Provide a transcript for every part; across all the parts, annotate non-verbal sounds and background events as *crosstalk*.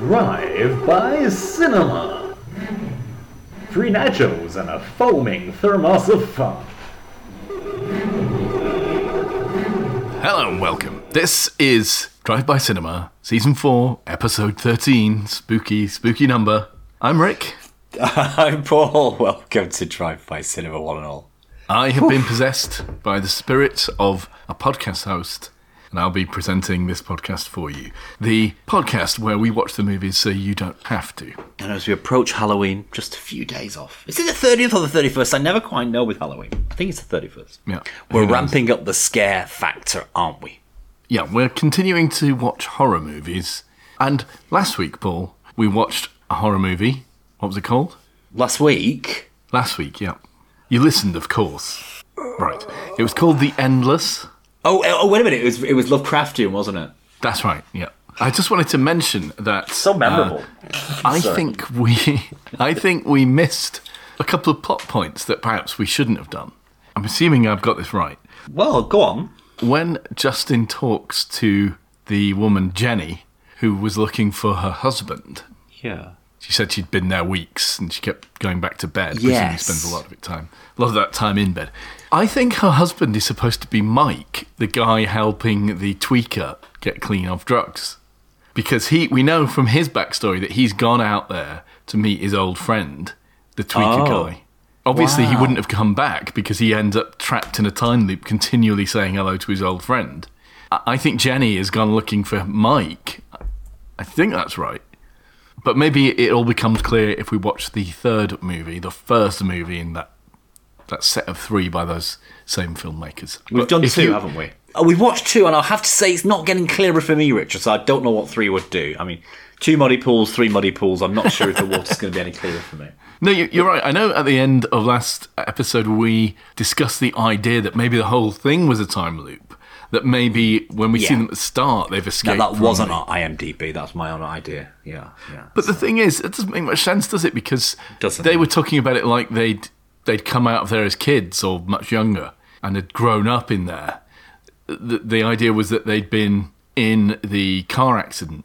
Drive by Cinema. Free nachos and a foaming thermos of fun. Hello and welcome. This is Drive By Cinema, Season 4, Episode 13. Spooky, spooky number. I'm Rick. *laughs* I'm Paul. Welcome to Drive By Cinema, one and all. I have been possessed by the spirit of a podcast host, and I'll be presenting this podcast for you. The podcast where we watch the movies so you don't have to. And as we approach Halloween, just a few days off. Is it the 30th or the 31st? I never quite know with Halloween. I think it's the 31st. Yeah. We're ramping up the scare factor, aren't we? Yeah, we're continuing to watch horror movies. And last week, Paul, we watched a horror movie. What was it called? Last week, Last week, yeah. You listened, of course. Right. It was called The Endless. Oh, oh, wait a minute. It was it was Lovecraftian, wasn't it? That's right, yeah. I just wanted to mention that So memorable. uh, I think we *laughs* I think we missed a couple of plot points that perhaps we shouldn't have done. I'm assuming I've got this right. well, go on. When Justin talks to the woman Jenny, who was looking for her husband, Yeah. she said she'd been there weeks and she kept going back to bed. because Yes. He spends a lot of time, a lot of that time in bed. I think her husband is supposed to be Mike, the guy helping the tweaker get clean of drugs, because he we know from his backstory that he's gone out there to meet his old friend, the tweaker Oh. guy. Obviously, he wouldn't have come back because he ends up trapped in a time loop, continually saying hello to his old friend. I think Jenny has gone looking for Mike. I think that's right. But maybe it all becomes clear if we watch the third movie, the first movie in that that set of three by those same filmmakers. We've But done two, you- haven't we? Oh, we've watched two, and I'll have to say it's not getting clearer for me, Richard. So I don't know what three would do. I mean, two muddy pools, three muddy pools. I'm not sure if the water's going to be any clearer for me. No, you- you're right. I know at the end of last episode we discussed the idea that maybe the whole thing was a time loop. That maybe when we see them at the start, they've Now escaped. that from wasn't our IMDb. That's my own idea. Yeah, yeah. But the thing is, it doesn't make much sense, does it? Because Doesn't. they were talking about it like they'd they'd come out of there as kids or much younger and had grown up in there. The, the idea was that they'd been in the car accident.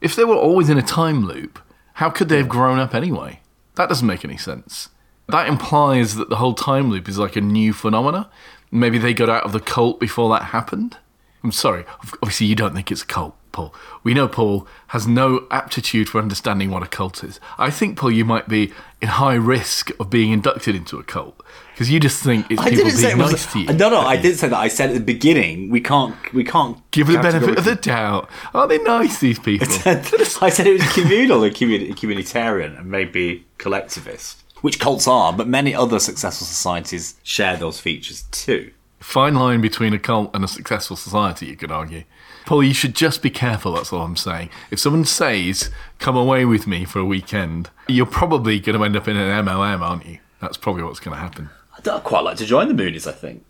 If they were always in a time loop, how could they have grown up anyway? That doesn't make any sense. That implies that the whole time loop is like a new phenomena. Maybe they got out of the cult before that happened. I'm sorry. Obviously, you don't think it's a cult, Paul. We know Paul has no aptitude for understanding what a cult is. I think, Paul, you might be in high risk of being inducted into a cult because you just think it's I people being it was. nice to you. No, no, I did say that. I said at the beginning we can't, we can't Give the benefit of the doubt. Are they nice, these *laughs* people? I said it was communal and communi- communitarian and maybe collectivist, which cults are, but many other successful societies share those features too. Fine line between a cult and a successful society, you could argue. Paul, you should just be careful, that's all I'm saying. If someone says, come away with me for a weekend, you're probably going to end up in an MLM, aren't you? That's probably what's going to happen. I'd quite like to join the Moonies. I think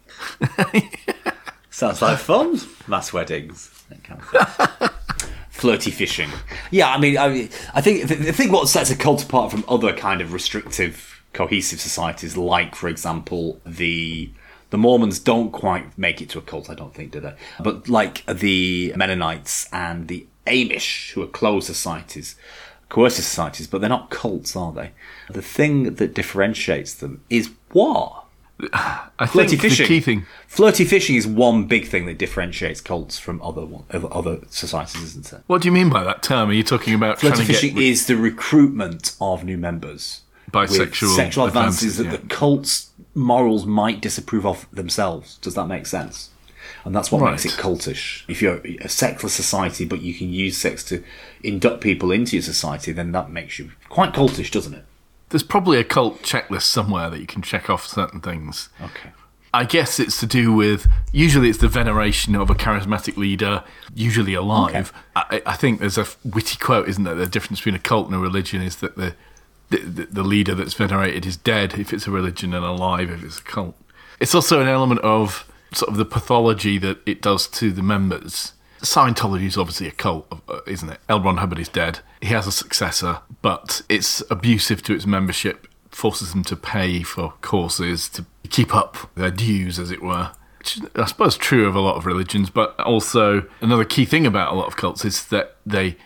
*laughs* sounds like fun. Mass weddings, kind of *laughs* flirty fishing. Yeah, I mean, I, I think the thing what sets a cult apart from other kind of restrictive, cohesive societies, like for example the the Mormons, don't quite make it to a cult. I don't think, do they? But like the Mennonites and the Amish, who are closed societies. Coercive societies, but they're not cults, are they? The thing that differentiates them is what? *sighs* I Flirty think fishing. the key thing. Flirty fishing is one big thing that differentiates cults from other one, other- societies, isn't it? What do you mean by that term? Are you talking about Flirty fishing get is the recruitment of new members bisexual sexual advances, that yeah. the cults' morals might disapprove of themselves. Does that make sense? And that's what makes it Right. cultish. If you're a sexless society, but you can use sex to induct people into your society, then that makes you quite cultish, doesn't it? There's probably a cult checklist somewhere that you can check off certain things. Okay. I guess it's to do with usually it's the veneration of a charismatic leader, usually alive. I, I think there's a witty quote, isn't there? The difference between a cult and a religion is that the, the the leader that's venerated is dead if it's a religion and alive if it's a cult. It's also an element of sort of the pathology that it does to the members. Scientology is obviously a cult, uh, isn't it? L. Ron Hubbard is dead. He has a successor, but it's abusive to its membership, forces them to pay for courses to keep up their dues, as it were. Which I suppose true of a lot of religions, but also another key thing about a lot of cults is that they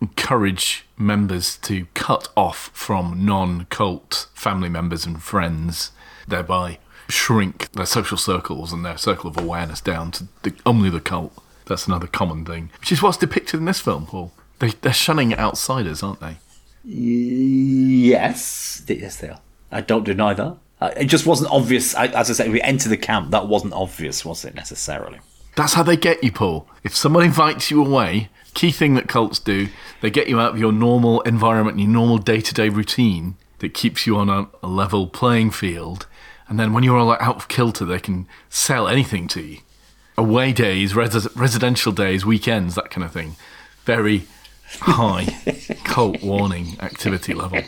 encourage members to cut off from non cult family members and friends, thereby shrink their social circles and their circle of awareness down to the, only the cult. That's another common thing, which is what's depicted in this film, Paul. They, they're shunning outsiders, aren't they? Yes, yes, they are. I don't deny that. It just wasn't obvious. As I said, we enter the camp. That wasn't obvious, was it necessarily? That's how they get you, Paul. If someone invites you away, key thing that cults do, they get you out of your normal environment, your normal day to day routine that keeps you on a, a level playing field. And then when you're all out of kilter, they can sell anything to you. Away days, res- residential days, weekends, that kind of thing. Very high *laughs* cult warning activity level.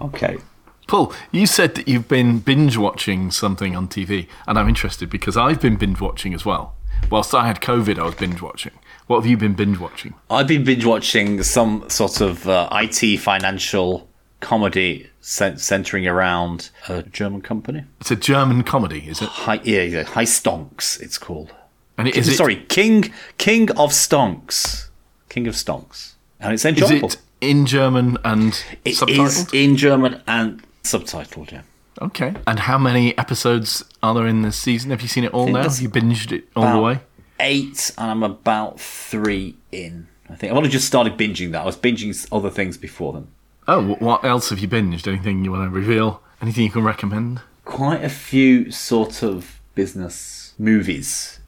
Okay. Paul, you said that you've been binge watching something on TV, and I'm interested because I've been binge watching as well. Whilst I had COVID, I was binge watching. What have you been binge watching? I've been binge watching some sort of uh, IT financial comedy cent- centering around a German company. It's a German comedy, is it? High, yeah, yeah, High Stonks, it's called. And it, is it, Sorry, King King of Stonks. King of Stonks. And it's is it in German and It is subtitled? in German and subtitled, yeah. Okay. And how many episodes are there in this season? Have you seen it all now? Have you binged it all the way? Eight, and I'm about three in. I think I've only just started binging that. I was binging other things before them. Oh, what else have you binged? Anything you want to reveal? Anything you can recommend? Quite a few sort of business movies.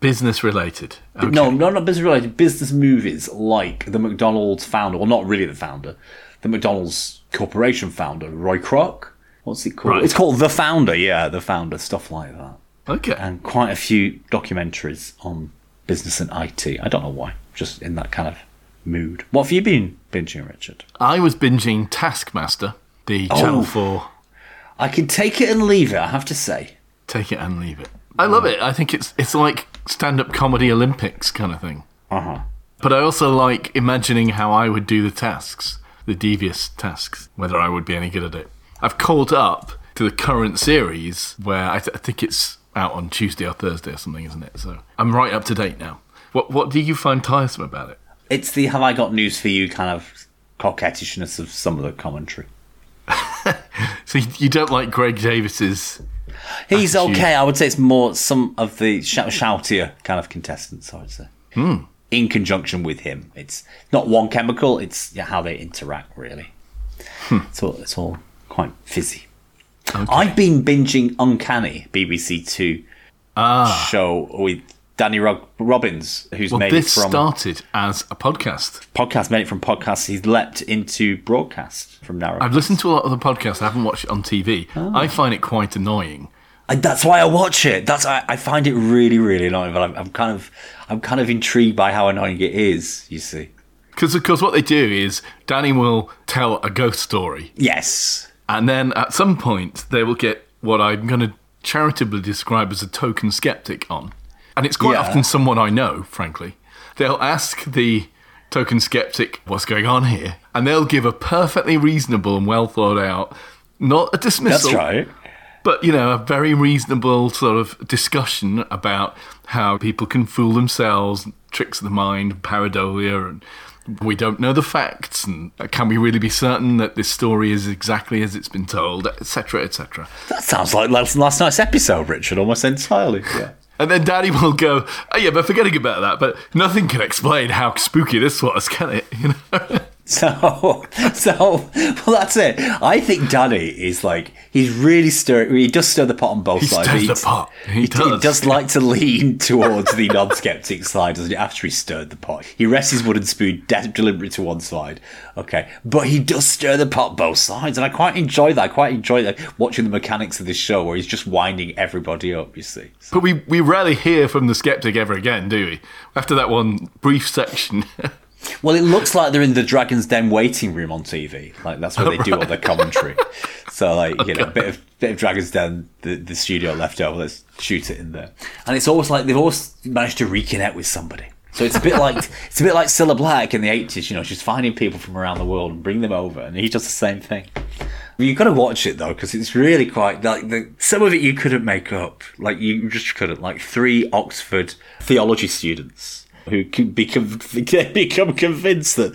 Business related. Okay. No, no, not business related. Business movies like the McDonald's founder, well, not really the founder, the McDonald's corporation founder, Roy Kroc. What's it called? Right. It's called The Founder. Yeah, The Founder. Stuff like that. Okay. and quite a few documentaries on business and IT. I don't know why, just in that kind of mood. What have you been binging, Richard? I was binging Taskmaster, the Oh. Channel 4 I can take it and leave it, I have to say. take it and leave it. I love it. I think it's it's like stand-up comedy Olympics kind of thing. Uh huh. But I also like imagining how I would do the tasks, the devious tasks, whether I would be any good at it. I've caught up to the current series where I, th- I think it's out on Tuesday or Thursday or something, isn't it? So I'm right up to date now. What what do you find tiresome about it? It's the have I got news for you kind of coquettishness of some of the commentary. *laughs* So you, don't like Greg Davies's? He's Attitude. okay. I would say it's more some of the shout- shoutier kind of contestants, I would say. Hmm. In conjunction with him. It's not one chemical, it's how they interact, really. It's, all, it's all quite fizzy. I've been binging Uncanny, BBC Two Ah, show with Danny Rog- Robbins, who's well, made this it from started as a podcast. podcast, made it from podcast. He's leapt into broadcast from Narrow. I've listened to a lot of the podcasts. I haven't watched it on TV. I find it quite annoying. I, that's why I watch it. That's I, I find it really, really annoying. But I'm, I'm kind of, I'm kind of intrigued by how annoying it is. You see? Because, of course, what they do is Danny will tell a ghost story, Yes. And then at some point they will get what I'm going to charitably describe as a token skeptic on. And it's quite Yeah. often someone I know, frankly. They'll ask the token skeptic, what's going on here? And they'll give a perfectly reasonable and well thought out, not a dismissal. That's right. but you know, a very reasonable sort of discussion about how people can fool themselves, tricks of the mind, pareidolia, and we don't know the facts, and can we really be certain that this story is exactly as it's been told, etc., etc. That sounds like last, last night's episode, Richard, almost entirely. Yeah. *laughs* And then Danny will go, "Oh yeah, but forgetting about that, but nothing can explain how spooky this was, can it?" *laughs* You know. So, *laughs* so, well, that's it. I think Danny is like he's really stir. He does stir the pot on both He sides. stirs the pot. He He, does. he does *laughs* like to lean towards the non-skeptic side, doesn't he? After he stirred the pot, he rests his wooden spoon de- deliberately to one side. Okay, but he does stir the pot both sides, and I quite enjoy that. I quite enjoy that watching the mechanics of this show where he's just winding everybody up. You see. But we we rarely hear from the skeptic ever again, do we? After that one brief section. *laughs* Well, it looks like they're in the Dragon's Den waiting room on TV. Like that's where they do all their commentary. *laughs* so, like you know, a bit of bit of Dragon's Den, the, the studio left over. Let's shoot it in there. And it's almost like they've always managed to reconnect with somebody. So it's a bit like *laughs* it's a bit like Cilla Black in the eighties. You know, she's finding people from around the world and bring them over, and he does the same thing. You've got to watch it though, because it's really quite like the, some of it you couldn't make up. Like you just couldn't. Like three Oxford theology students who can become *laughs* become convinced that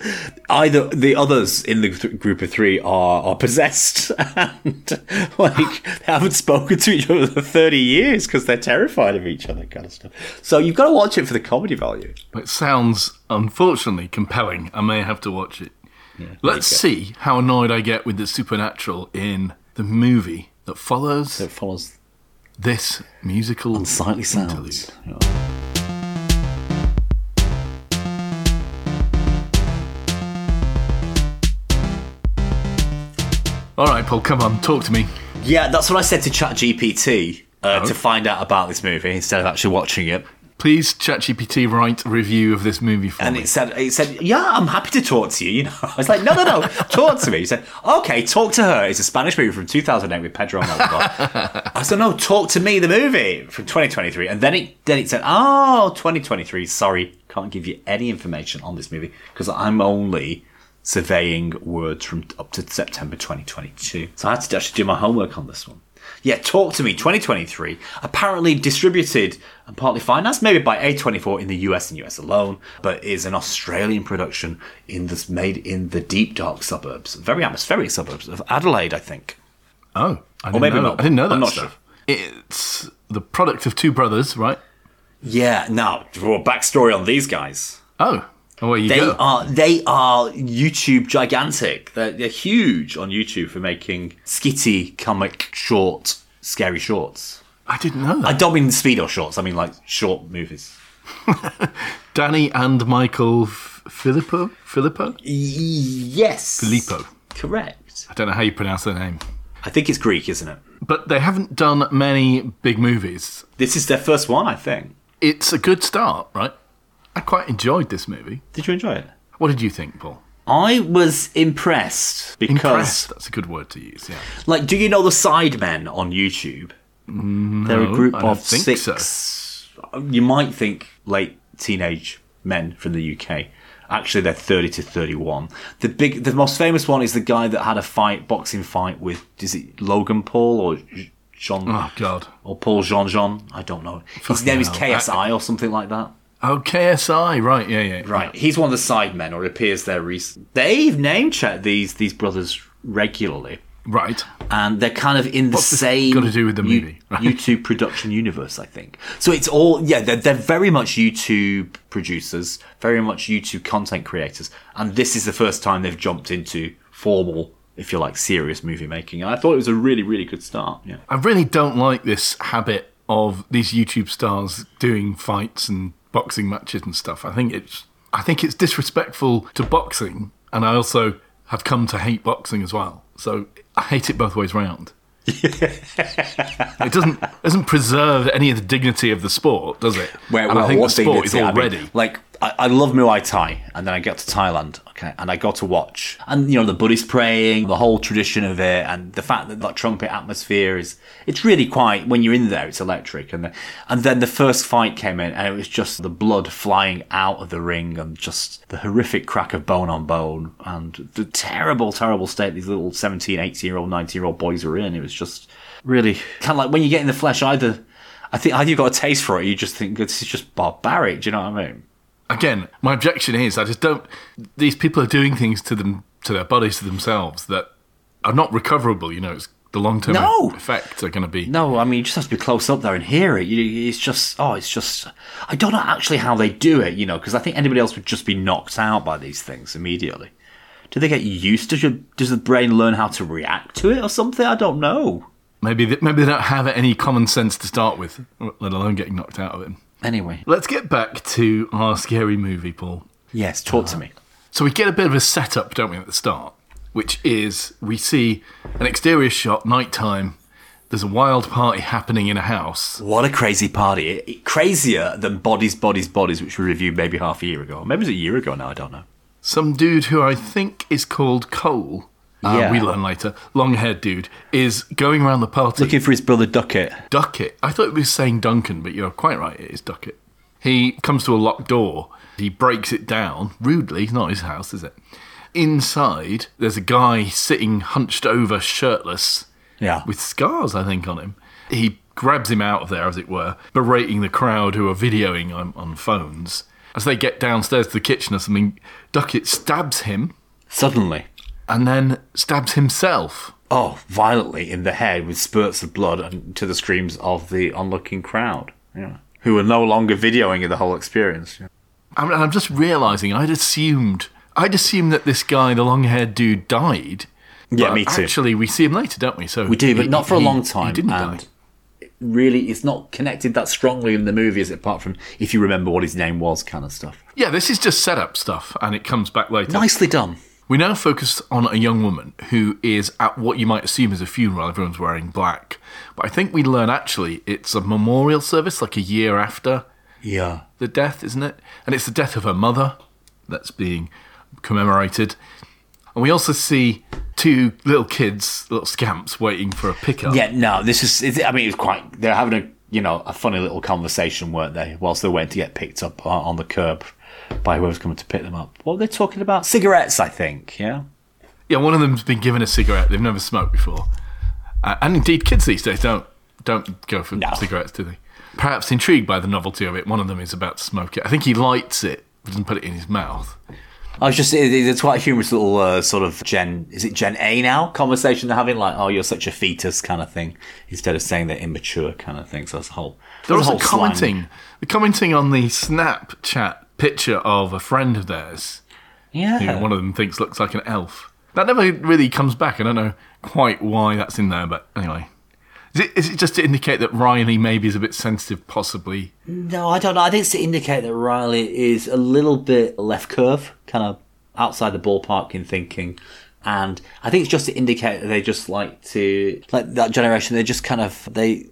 either the others in the th- group of three are are possessed *laughs* and like they haven't spoken to each other for thirty years because they're terrified of each other, kind of stuff. So you've got to watch it for the comedy value. It sounds unfortunately compelling. I may have to watch it. Let's see how annoyed I get with the supernatural in the movie that follows It follows this musical unsightly interlude. sounds. All right, Paul, come on, talk to me. Yeah, that's what I said to ChatGPT uh, to find out about this movie instead of actually watching it. Please, ChatGPT, write a review of this movie for And me. it said, it said, yeah, I'm happy to talk to you. You know, *laughs* I was like, no, no, no, talk to me. He said, okay, talk to her. It's a Spanish movie from 2008 with Pedro Almodovar. I said, no, talk to me, the movie from 2023. And then it, then it said, oh, 2023. Sorry, can't give you any information on this movie because I'm only surveying words from up to September 2022. So I had to actually do my homework on this one. Yeah, Talk to Me 2023, apparently distributed and partly financed maybe by A24 in the US and US alone, but is an Australian production in this made in the deep dark suburbs, very atmospheric suburbs of Adelaide, I think. oh, I didn't maybe know not. That. I didn't know that I'm not stuff. It's the product of two brothers, right? Yeah, now, well, backstory on these guys. Oh, you They are they are YouTube gigantic. They're, they're huge on YouTube for making skitty comic short scary shorts. I didn't know that. Uh, I don't mean speedo shorts. I mean like short movies. *laughs* Danny and Michael Philippou? Philippou? Yes, Philippou. Correct. I don't know how you pronounce their name. I think it's Greek, isn't it? But they haven't done many big movies. This is their first one, I think. It's a good start, right? I quite enjoyed this movie. Did you enjoy it? What did you think, Paul? I was impressed because, Impressed. That's a good word to use, yeah. like, do you know the Sidemen on YouTube? No, They're a group I don't of think six. You might think late teenage men from the UK. Actually, they're thirty to thirty-one. The big, the most famous one is the guy that had a fight, boxing fight with is it Logan Paul or Jean Oh, God. or Paul Jean Jean? I don't know. His Fucking name is hell. KSI or something like that. Oh, KSI. Right, yeah, yeah. Right, he's one of the side men, or it appears there. Recent. They've name checked these these brothers regularly, Right. and they're kind of in the What's same got to do with the movie? Right. YouTube production universe. I think so. It's all yeah. They're they're very much YouTube producers, very much YouTube content creators, and this is the first time they've jumped into formal, if you like, serious movie making. And I thought it was a really really good start. Yeah. I really don't like this habit of these YouTube stars doing fights and boxing matches and stuff. I think it's I think it's disrespectful to boxing, and I also have come to hate boxing as well. So I hate it both ways round. *laughs* it doesn't doesn't preserve any of the dignity of the sport, does it? Where, and well, I think the sport is dignity, I mean, already. like I, I love Muay Thai, and then I got to Thailand, okay, and I got to watch, and you know the Buddhist praying, the whole tradition of it, and the fact that that trumpet atmosphere is it's really quite when you're in there, it's electric, and the, and then the first fight came in, and it was just the blood flying out of the ring, and just the horrific crack of bone on bone, and the terrible, terrible state these little 17, 18 year old, 19 year old boys were in. It was just really kind of like when you get in the flesh, either. I think either you've got a taste for it, you just think this is just barbaric. Do you know what I mean? Again, my objection is I just don't. These people are doing things to them, to their bodies, to themselves that are not recoverable. You know, it's the long term No. effects are going to be. No, I mean you just have to be close up there and hear it. You, it's just, oh, it's just. I don't know actually how they do it, you know, because I think anybody else would just be knocked out by these things immediately. Do they get used to? Should, does the brain learn how to react to it or something? I don't know. Maybe they, maybe they don't have any common sense to start with, let alone getting knocked out of it. Anyway, Let's get back to our scary movie, Paul. yes, talk to uh, me. So we get a bit of a setup, don't we, at the start, which is we see an exterior shot, nighttime. There's a wild party happening in a house. What a crazy party! It- it- crazier than Bodies, Bodies, Bodies, which we reviewed maybe half a year ago. Maybe it was a year ago now. I don't know. Some dude who I think is called Cole. Uh, Yeah. we learn later. Long-haired dude is going around the party. Looking for his brother Duckett. Duckett. I thought it was saying Duncan, but you're quite right. It is Duckett. He comes to a locked door. He breaks it down rudely. It's not his house, is it? Inside, there's a guy sitting hunched over, shirtless, Yeah. with scars, I think, on him. He grabs him out of there, as it were, berating the crowd who are videoing on, on phones. as they get downstairs to the kitchen or something, Duckett stabs him Suddenly, and then stabs himself. oh, violently in the head with spurts of blood and to the screams of the onlooking crowd. Yeah. Who are no longer videoing the whole experience. Yeah. I'm, I'm just realizing I'd assumed I'd assumed that this guy, the long-haired dude, died. Yeah, But me too. Actually, we see him later, don't we? So We do, but he- not for a he- long He time. didn't and die. really, it's not connected that strongly in the movie, is it? Apart from if you remember what his name was, kind of stuff. Yeah, this is just setup stuff, and it comes back later. Nicely done. We now focus on a young woman who is at what you might assume is a funeral. Everyone's wearing black. But I think we learn actually it's a memorial service like a year after Yeah. the death, isn't it? And it's the death of her mother that's being commemorated. And we also see two little kids, little scamps, waiting for a pickup. Yeah, no, this is. I mean, it's quite. They're having a you know a funny little conversation, weren't they? Whilst they're waiting to get picked up on on the curb by whoever's coming to pick them up. What were they talking about? Cigarettes, I think. Yeah. Yeah, one of them's been given a cigarette. They've never smoked before, uh, and indeed, kids these days don't don't go for No. cigarettes, do they? Perhaps intrigued by the novelty of it, one of them is about to smoke it. I think he lights it, but doesn't put it in his mouth. I was just. it- It's quite a humorous little uh, sort of Gen. Is it Gen A now? Conversation they're having, like, "Oh, you're such a fetus," kind of thing, instead of saying they're immature, kind of thing. So that's a whole. They're a also whole commenting. They're commenting on the Snapchat picture of a friend of theirs who Yeah. one of them thinks looks like an elf. That never really comes back. I don't know quite why that's in there, but anyway. Is it, is it just to indicate that Riley maybe is a bit sensitive, possibly? No, I don't know. I think it's to indicate that Riley is a little bit left curve, kind of outside the ballpark in thinking. And I think it's just to indicate that they just like to, like that generation, they just kind of, they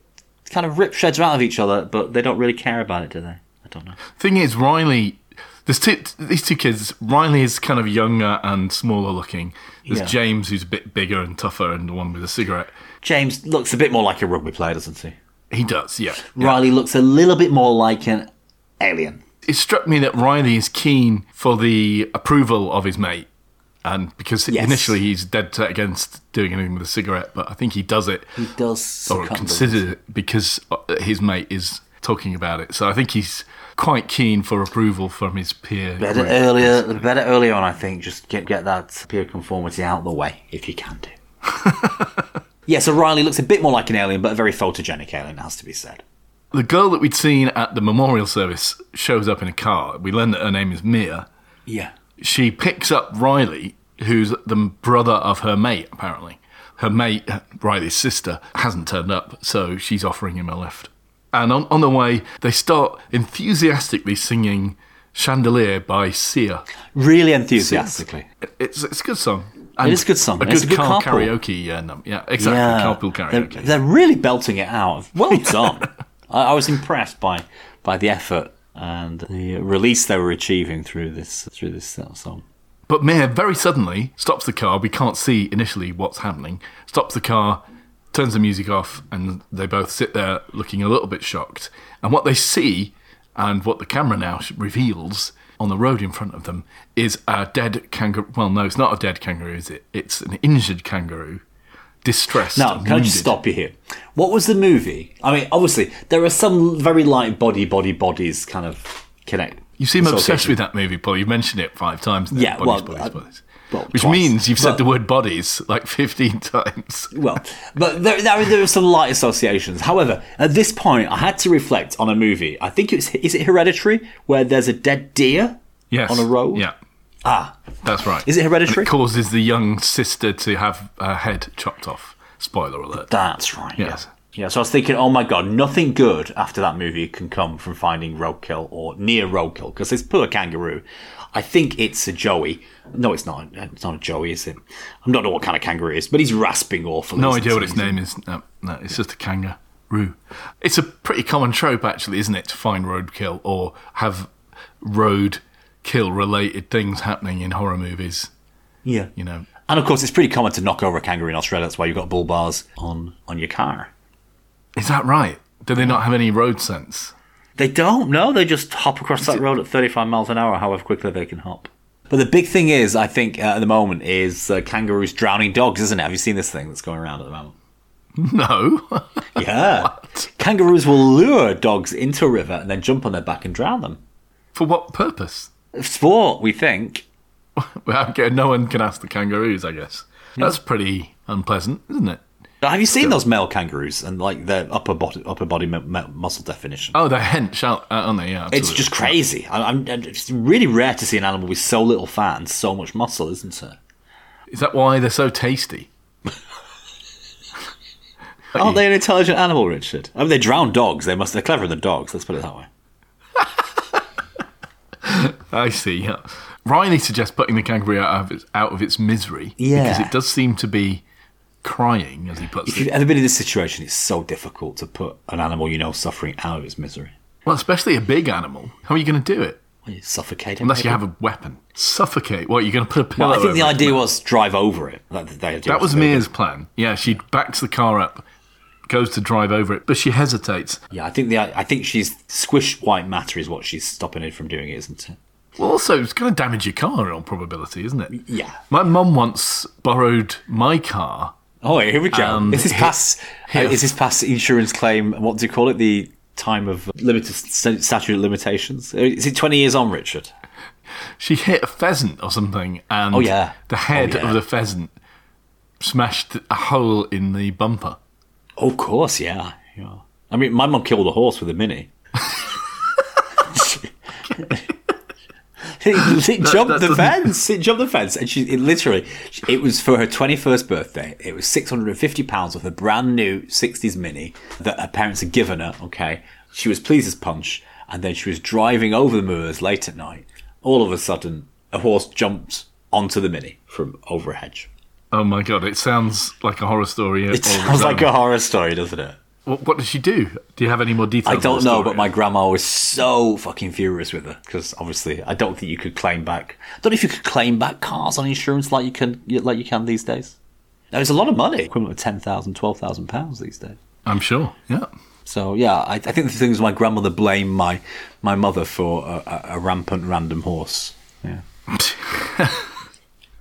kind of rip shreds out of each other, but they don't really care about it, do they? I don't know. Thing is, Riley. There's two, these two kids. Riley is kind of younger and smaller looking. There's Yeah. James, who's a bit bigger and tougher, and the one with a cigarette. James looks a bit more like a rugby player, doesn't he? He does, yeah. Riley looks a little bit more like an alien. it struck me that Riley is keen for the approval of his mate. And because Yes. initially he's dead set against doing anything with a cigarette, but I think he does it He does or considers it because uh, his mate is talking about it. So I think he's quite keen for approval from his peer. Better group. earlier, better earlier on. I think just get get that peer conformity out of the way if you can do. *laughs* yeah, so Riley looks a bit more like an alien, but a very photogenic alien, has to be said. The girl that we'd seen at the memorial service shows up in a car. We learn that her name is Mia. Yeah, she picks up Riley, who's the brother of her mate, apparently. Her mate, Riley's sister, hasn't turned up, so she's offering him a lift. And on, on the way, they start enthusiastically singing Chandelier by Sia. really enthusiastically. It's, it's a good song. And It is a good song. A It's good, a good car carpool. karaoke. Yeah, num- yeah, exactly. Yeah, Carpool they're, karaoke. they're really belting it out. *laughs* Well done. I, I was impressed by by the effort and the release they were achieving through this through this uh, song. But Mia very suddenly stops the car. We can't see initially what's happening. Stops the car, turns the music off, and they both sit there looking a little bit shocked. And what they see, and what the camera now reveals on the road in front of them, is a dead kangaroo. Well, no, it's not a dead kangaroo, is it? It's an injured kangaroo, distressed. Now, can I just stop you here? What was the movie? I mean, obviously, there are some very light body, body, bodies kind of connect. You seem obsessed association. with that movie, Paul. You've mentioned it five times. Now. Yeah, bodies, well, bodies, I- bodies. well, Which twice. means you've said But- the word bodies like 15 times. Well, but there, there, there are some light associations. However, at this point, I had to reflect on a movie. I think it's is it Hereditary, where there's a dead deer Yes. on a road. Yeah. Ah, That's right. Is it hereditary? And it causes the young sister to have her head chopped off. Spoiler alert. that's right. Yes. Yeah. Yeah. So I was thinking, oh my god, nothing good after that movie can come from finding roadkill or near roadkill because this poor kangaroo. I think it's a Joey. No, it's not. It's not a Joey, is it? I don't know what kind of kangaroo it is, but he's rasping awfully. No idea what its name is. No, no, it's just a kangaroo. It's a pretty common trope, actually, isn't it, to find roadkill or have road kill related things happening in horror movies. Yeah. You know, And of course, it's pretty common to knock over a kangaroo in Australia. That's why you've got bull bars on, on your car. Is that right? Do they not have any road sense? They don't, no. They just hop across that road at 35 miles an hour, however quickly they can hop. But the big thing is, I think, uh, at the moment, is uh, kangaroos drowning dogs, isn't it? Have you seen this thing that's going around at the moment? *laughs* No. *laughs* Yeah. kangaroos will lure dogs into a river and then jump on their back and drown them. For what purpose? Sport, we think. *laughs* Well, okay, no one can ask the kangaroos, I guess. That's pretty unpleasant, isn't it? Have you seen those male kangaroos and like their upper body upper body mu- mu- muscle definition? Oh, they're hench, aren't aren't they? Yeah, It's just crazy. I, I'm, it's really rare to see an animal with so little fat and so much muscle, isn't it? Is that why they're so tasty? *laughs* Aren't they an intelligent animal, Richard? I mean, they drown dogs. They must. They're cleverer than dogs. Let's put it that way. *laughs* I see. Yeah. Riley suggests putting the kangaroo out of its, out of its misery Yeah. because it does seem to be crying, as he puts If you've it. ever been in this situation, it's so difficult to put an animal you know suffering out of its misery. Well, especially a big animal. How are you going to do it? Well, you suffocate it. Unless you have a weapon. Suffocate. What, you're going to put a pillow Well, I think the it? idea was drive over it. That, That was Mia's plan. Yeah, she backs the car up, goes to drive over it, but she hesitates. Yeah, I think the I think she's squished white matter is what she's stopping it from doing, isn't it? Well, also, it's going to damage your car in all probability, isn't it? Yeah. My mum once borrowed my car. Oh, here we go. Um, is this he- past? uh, is this past insurance claim? What do you call it? The time of limited statute of limitations. Uh, Is it twenty years on, Richard? She hit a pheasant or something, and Oh, yeah. the head Oh, yeah. of the pheasant smashed a hole in the bumper. Oh, of course, yeah. yeah. I mean, my mum killed a horse with a mini. *laughs* *laughs* *laughs* it, *laughs* it jumped that the fence. It jumped the fence, and she it literally. It was for her twenty first birthday. It was six hundred and fifty pounds of brand new sixties mini that her parents had given her. Okay, she was pleased as punch, and then she was driving over the moors late at night. All of a sudden, a horse jumped onto the mini from over a hedge. Oh my god, it sounds like a horror story. It sounds like a horror story, doesn't it? What, did she do? Do you have any more details? I don't know, but my grandma was so fucking furious with her because obviously I don't think you could claim back. I don't know if you could claim back cars on insurance like you can like you can these days. Now it's a lot of money, equivalent of ten thousand, twelve thousand pounds these days. I'm sure. Yeah. So yeah, I, I think the thing is my grandmother blamed my my mother for a, a, a rampant random horse. Yeah. *laughs*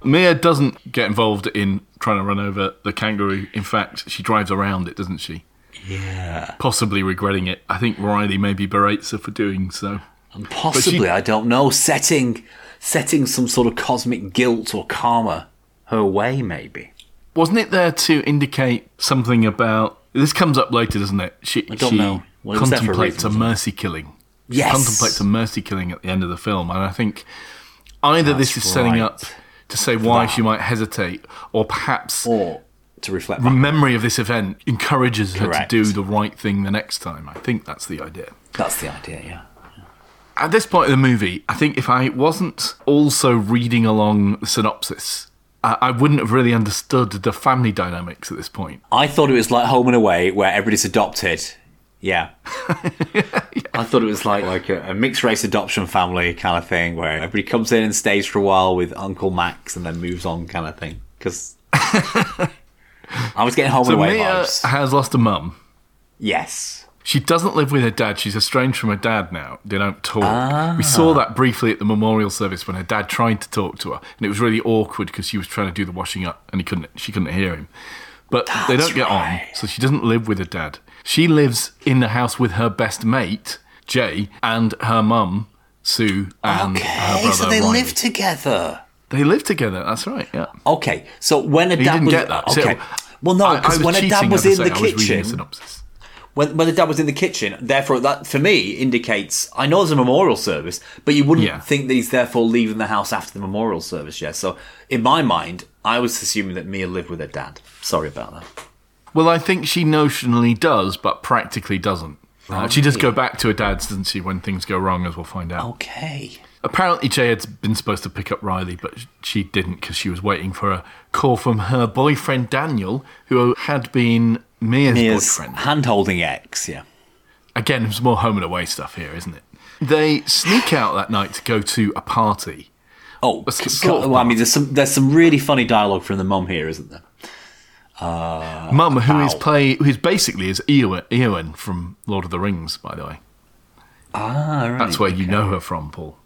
Mia doesn't get involved in trying to run over the kangaroo. In fact, she drives around it, doesn't she? Yeah. Possibly regretting it. I think Riley maybe berates her for doing so. And possibly, I don't know, setting setting some sort of cosmic guilt or karma her way, maybe. Wasn't it there to indicate something about? This comes up later, doesn't it? She, I don't she know. Well, it was there for a contemplates a, mercy killing. She Yes. contemplates a mercy killing at the end of the film, and I think either this is setting right. up to say why she might hesitate, or perhaps Or to reflect back. memory of this event encourages her to do the right thing the next time. I think that's the idea. That's the idea, yeah. At this point in the movie, I think if I wasn't also reading along the synopsis, I, I wouldn't have really understood the family dynamics at this point. I thought it was like Home and Away, where everybody's adopted. Yeah. *laughs* I thought it was like like a, a mixed race adoption family kind of thing, where everybody comes in and stays for a while with Uncle Max and then moves on, kind of thing. Because *laughs* *laughs* I was getting Home So Away Mia vibes. has lost a mum. Yes. She doesn't live with her dad. She's estranged from her dad now. They don't talk. Ah. We saw that briefly at the memorial service when her dad tried to talk to her, and it was really awkward because she was trying to do the washing up, and he couldn't. She couldn't hear him. But they don't get right. on, so she doesn't live with her dad. She lives in the house with her best mate Jay and her mum Sue and her Okay, brother so they Riley. live together. They live together. That's right. Yeah. Okay, so when a dad didn't was get that. So, okay, well no, because when a dad was in the I was reading kitchen, synopsis. when when the dad was in the kitchen, therefore that for me indicates I know there's a memorial service, but you wouldn't Yeah. think that he's therefore leaving the house after the memorial service. Yeah, so in my mind, I was assuming that Mia lived with her dad. Sorry about that. Well, I think she notionally does, but practically doesn't. Uh, she does go back to her dad's, doesn't she, when things go wrong, as we'll find out. Okay. Apparently, Jay had been supposed to pick up Riley, but she didn't because she was waiting for a call from her boyfriend Daniel, who had been Mia's, Mia's boyfriend. hand-holding ex. Yeah. Again, it's more home and away stuff here, isn't it? They sneak out that night to go to a party. Oh, That's c- well, I mean, there's some there's some really funny dialogue from the mum here, isn't there? Mum, who is play, who's basically is Eowyn, Eowyn from Lord of the Rings, by the way. Ah, right. That's where you know her from, Paul.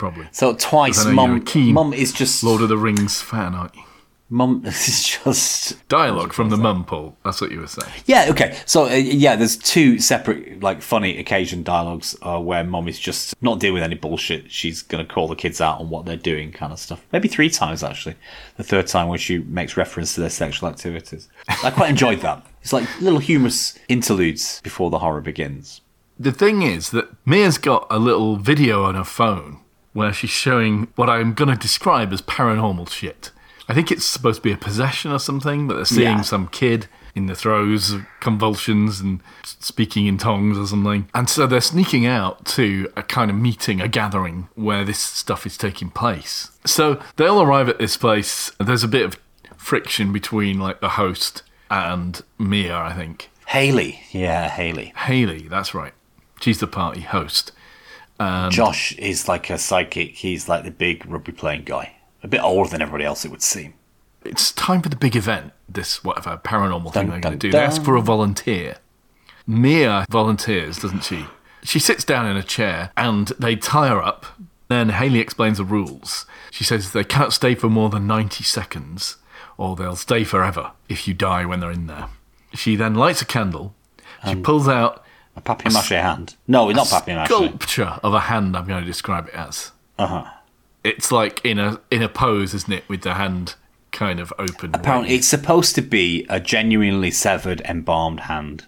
Probably. So twice, mum mum is just Lord of the Rings fan, aren't you? Mum, *laughs* is just Dialogue from the mum, Paul. That's what you were saying. Yeah, okay. So uh, yeah, there's two separate like funny occasion dialogues uh, where mum is just not dealing with any bullshit. She's gonna call the kids out on what they're doing, kind of stuff. Maybe three times actually. The third time where she makes reference to their sexual activities. I quite enjoyed that. It's like little humorous interludes before the horror begins. The thing is that Mia's got a little video on her phone where she's showing what I'm going to describe as paranormal shit. I think it's supposed to be a possession or something, but they're seeing Yeah. some kid in the throes of convulsions and speaking in tongues or something. And so they're sneaking out to a kind of meeting, a gathering where this stuff is taking place. So they all arrive at this place. There's a bit of friction between like the host and Mia, I think. Haley, yeah, Haley. Haley, that's right. She's the party host. Josh is like a psychic. He's like the big rugby playing guy. A bit older than everybody else, it would seem. it's time for the big event, this whatever paranormal thing Dun, they're going to do. They ask for a volunteer. Mia volunteers, doesn't she? She sits down in a chair and they tie her up. Then Haley explains the rules. She says they can't stay for more than 90 seconds or they'll stay forever if you die when they're in there. She then lights a candle. She Um, pulls out A papier mâché hand. No, it's not papier mâché. sculpture of a hand, I'm going to describe it as. Uh huh. It's like in a in a pose, isn't it, with the hand kind of open. Apparently, it's supposed to be a genuinely severed, embalmed hand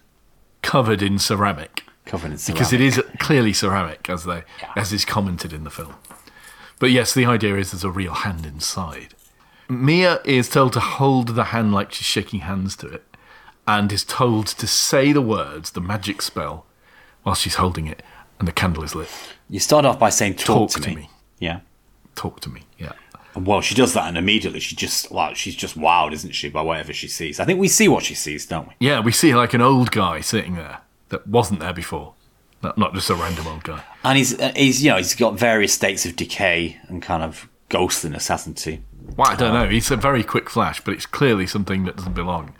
covered in ceramic. covered in ceramic. because it is clearly ceramic, as they as is commented in the film. But yes, the idea is there's a real hand inside. Mia is told to hold the hand like she's shaking hands to it, and is told to say the words, the magic spell, while she's holding it, and the candle is lit. You start off by saying, "Talk, Talk to, me. me. Yeah. Talk to me, yeah. Well, she does that, and immediately she just well, she's just wowed, isn't she, by whatever she sees? I think we see what she sees, don't we? Yeah, we see like an old guy sitting there that wasn't there before, not, not just a random old guy. And he's uh, he's you know he's got various states of decay and kind of ghostliness, hasn't he? Well, I don't know. It's a very quick flash, but it's clearly something that doesn't belong.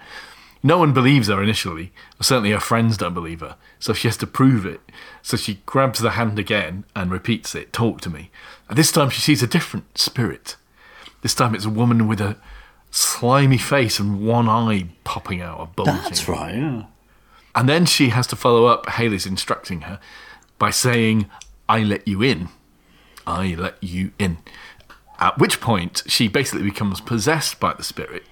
No one believes her initially. Certainly her friends don't believe her. So she has to prove it. So she grabs the hand again and repeats it Talk to me. And this time she sees a different spirit. This time it's a woman with a slimy face and one eye popping out or bulging. That's right. Yeah. And then she has to follow up. Haley's instructing her by saying, I let you in. I let you in. At which point, she basically becomes possessed by the spirit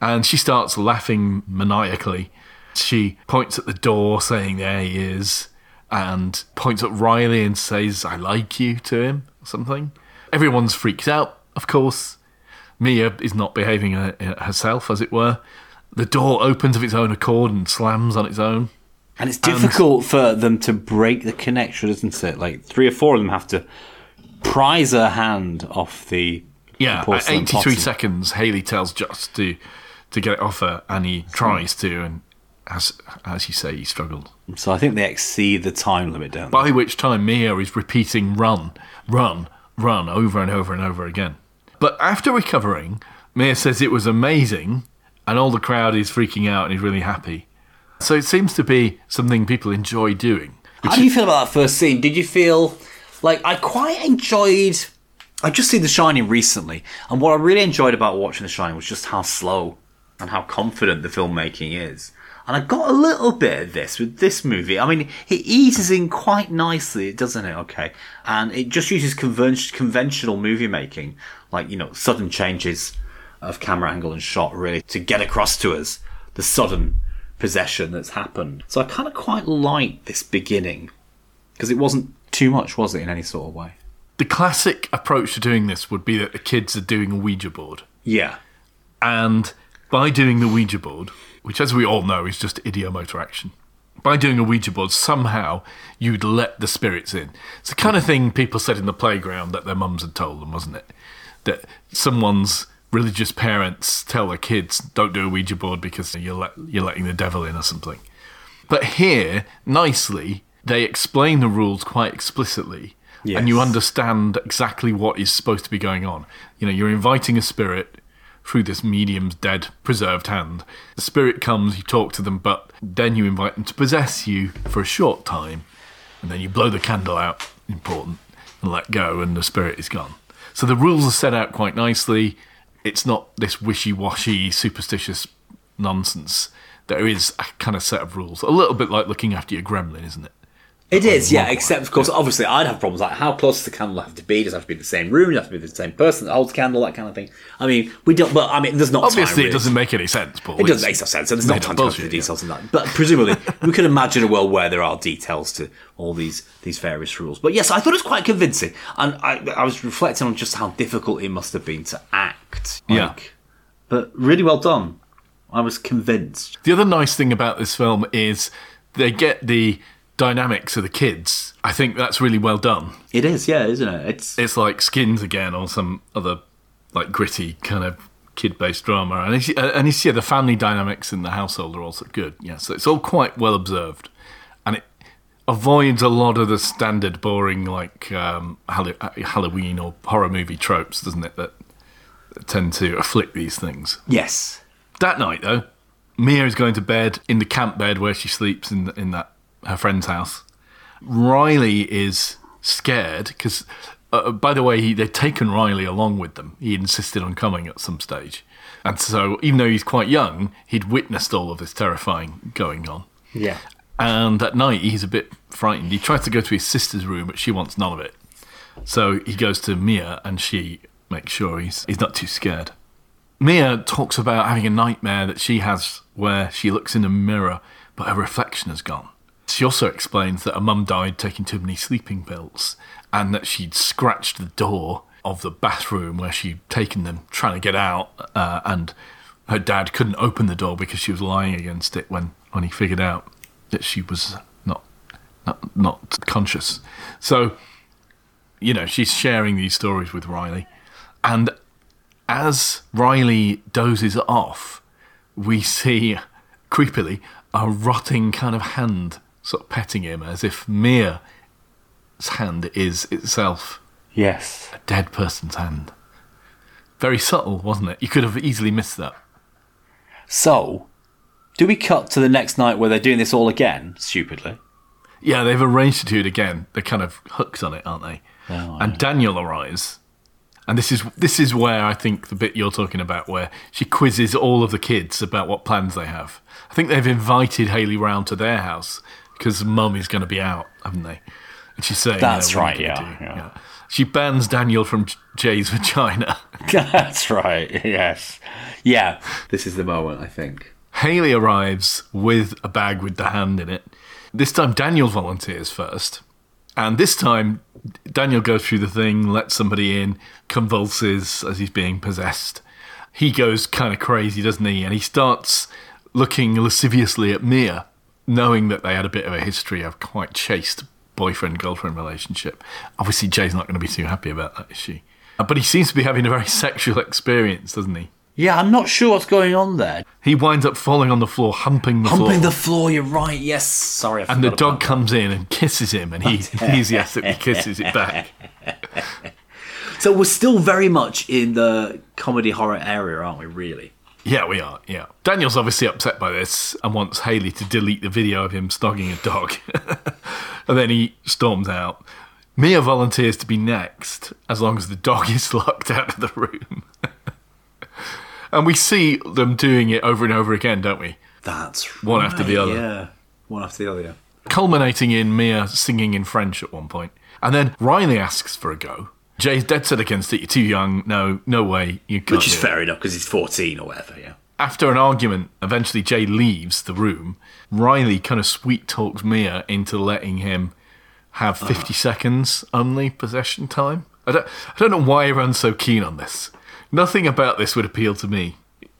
and she starts laughing maniacally. She points at the door, saying, There he is, and points at Riley and says, I like you to him, or something. Everyone's freaked out, of course. Mia is not behaving uh, herself, as it were. The door opens of its own accord and slams on its own. And it's difficult for them to break the connection, isn't it? Like three or four of them have to prise her hand off the Yeah, at 83 pottery. seconds, Haley tells Just to to get it off her, and he hmm. tries to, and as as you say, he struggled. So I think they exceed the time limit, don't they? By which time Mia is repeating "run, run, run" over and over and over again. But after recovering, Mia says it was amazing, and all the crowd is freaking out and is really happy. So it seems to be something people enjoy doing. How do you feel about that first scene? Did you feel like I quite enjoyed? I've just seen The Shining recently, and what I really enjoyed about watching The Shining was just how slow and how confident the filmmaking is. And I got a little bit of this with this movie. I mean, it eases in quite nicely, doesn't it? Okay, and it just uses conven- conventional movie making, like you know, sudden changes of camera angle and shot, really, to get across to us the sudden possession that's happened. So I kind of quite like this beginning because it wasn't too much, was it, in any sort of way? The classic approach to doing this would be that the kids are doing a Ouija board. Yeah. And by doing the Ouija board, which as we all know is just ideomotor action, by doing a Ouija board, somehow you'd let the spirits in. It's the kind of thing people said in the playground that their mums had told them, wasn't it? That someone's religious parents tell their kids, don't do a Ouija board because you're, let, you're letting the devil in or something. But here, nicely, they explain the rules quite explicitly. And you understand exactly what is supposed to be going on. You know, you're inviting a spirit through this medium's dead, preserved hand. The spirit comes, you talk to them, but then you invite them to possess you for a short time, and then you blow the candle out, important, and let go, and the spirit is gone. So the rules are set out quite nicely, it's not this wishy-washy, superstitious nonsense. There is a kind of set of rules, a little bit like looking after your gremlin, isn't it? It is, yeah. Not Except, of course, obviously, I'd have problems like how close does the candle have to be? Does it have to be in the same room? Does it have to be the same person that holds the candle? That kind of thing. I mean, we don't. But I mean, there's not. Obviously, time, it really. doesn't make any sense, Paul. It doesn't make sense. and There's no made up time to go into the yeah. details of that. But presumably, *laughs* we could imagine a world where there are details to all these these various rules. But yes, I thought it was quite convincing, and I, I was reflecting on just how difficult it must have been to act. Yeah. but really well done. I was convinced. The other nice thing about this film is they get the dynamics of the kids. I think that's really well done. It is, yeah, isn't it? It's It's like Skins again or some other like gritty kind of kid-based drama, and it's, uh, and it's yeah the family dynamics in the household are also good. Yeah, so it's all quite well observed, and it avoids a lot of the standard boring like um, Hall- Halloween or horror movie tropes, doesn't it? That, that tend to afflict these things. yes, That night, though, Mia is going to bed in the camp bed where she sleeps in in that her friend's house. Riley is scared because, uh, by the way, he, they'd taken Riley along with them. He insisted on coming at some stage, and so even though he's quite young, he'd witnessed all of this terrifying going on. yeah. And at night, he's a bit frightened. He tries to go to his sister's room, but she wants none of it. So he goes to Mia, and she makes sure he's he's not too scared. Mia talks about having a nightmare that she has where she looks in a mirror, but her reflection has gone. She also explains that her mum died taking too many sleeping pills, and that she'd scratched the door of the bathroom where she'd taken them, trying to get out, uh, and her dad couldn't open the door because she was lying against it when, when he figured out that she was not not, not conscious. So, you know, she's sharing these stories with Riley, and as Riley dozes off, we see creepily a rotting kind of hand sort of petting him as if Mia's hand is itself Yes. a dead person's hand. Very subtle, wasn't it? You could have easily missed that. So, do we cut to the next night where they're doing this all again? Stupidly. Yeah, they've arranged to do it again. They're kind of hooked on it, aren't they? Oh, and Daniel arrives, and this is this is where I think the bit you're talking about, where she quizzes all of the kids about what plans they have. I think they've invited Hayley round to their house because Mum is going to be out, haven't they? And she's saying, That's you know, what are you right, gonna yeah, yeah. She bans Daniel from Jay's *laughs* vagina. *laughs* That's right. Yes. Yeah. This is the moment, I think. Hayley arrives with a bag with the hand in it. This time, Daniel volunteers first. And this time, Daniel goes through the thing, lets somebody in, convulses as he's being possessed. He goes kind of crazy, doesn't he? And he starts looking lasciviously at Mia, knowing that they had a bit of a history of quite chaste boyfriend girlfriend relationship. Obviously, Jay's not going to be too happy about that, is she? Uh, But he seems to be having a very *laughs* sexual experience, doesn't he? Yeah, I'm not sure what's going on there. He winds up falling on the floor, humping the floor. Humping the floor, you're right. Yes. Sorry, I And the dog comes in and kisses him, and he *laughs* enthusiastically kisses it back. *laughs* So we're still very much in the comedy horror area, aren't we, really? Yeah, we are. Yeah. Daniel's obviously upset by this and wants Hayley to delete the video of him snogging a dog. *laughs* and then he storms out. Mia volunteers to be next as long as the dog is *laughs* locked out of the room. *laughs* and we see them doing it over and over again, don't we? That's One after the other. Yeah. One after the other, yeah. culminating in Mia singing in French at one point. And then Riley asks for a go. Jay's dead set against it. You're too young. No, no way. You can't. Which is do it." fair enough because he's 14 or whatever, yeah. After an argument, eventually Jay leaves the room. Riley kind of sweet talks Mia into letting him have ah. 50 seconds only possession time. I don't, I don't know why everyone's so keen on this. Nothing about this would appeal to me.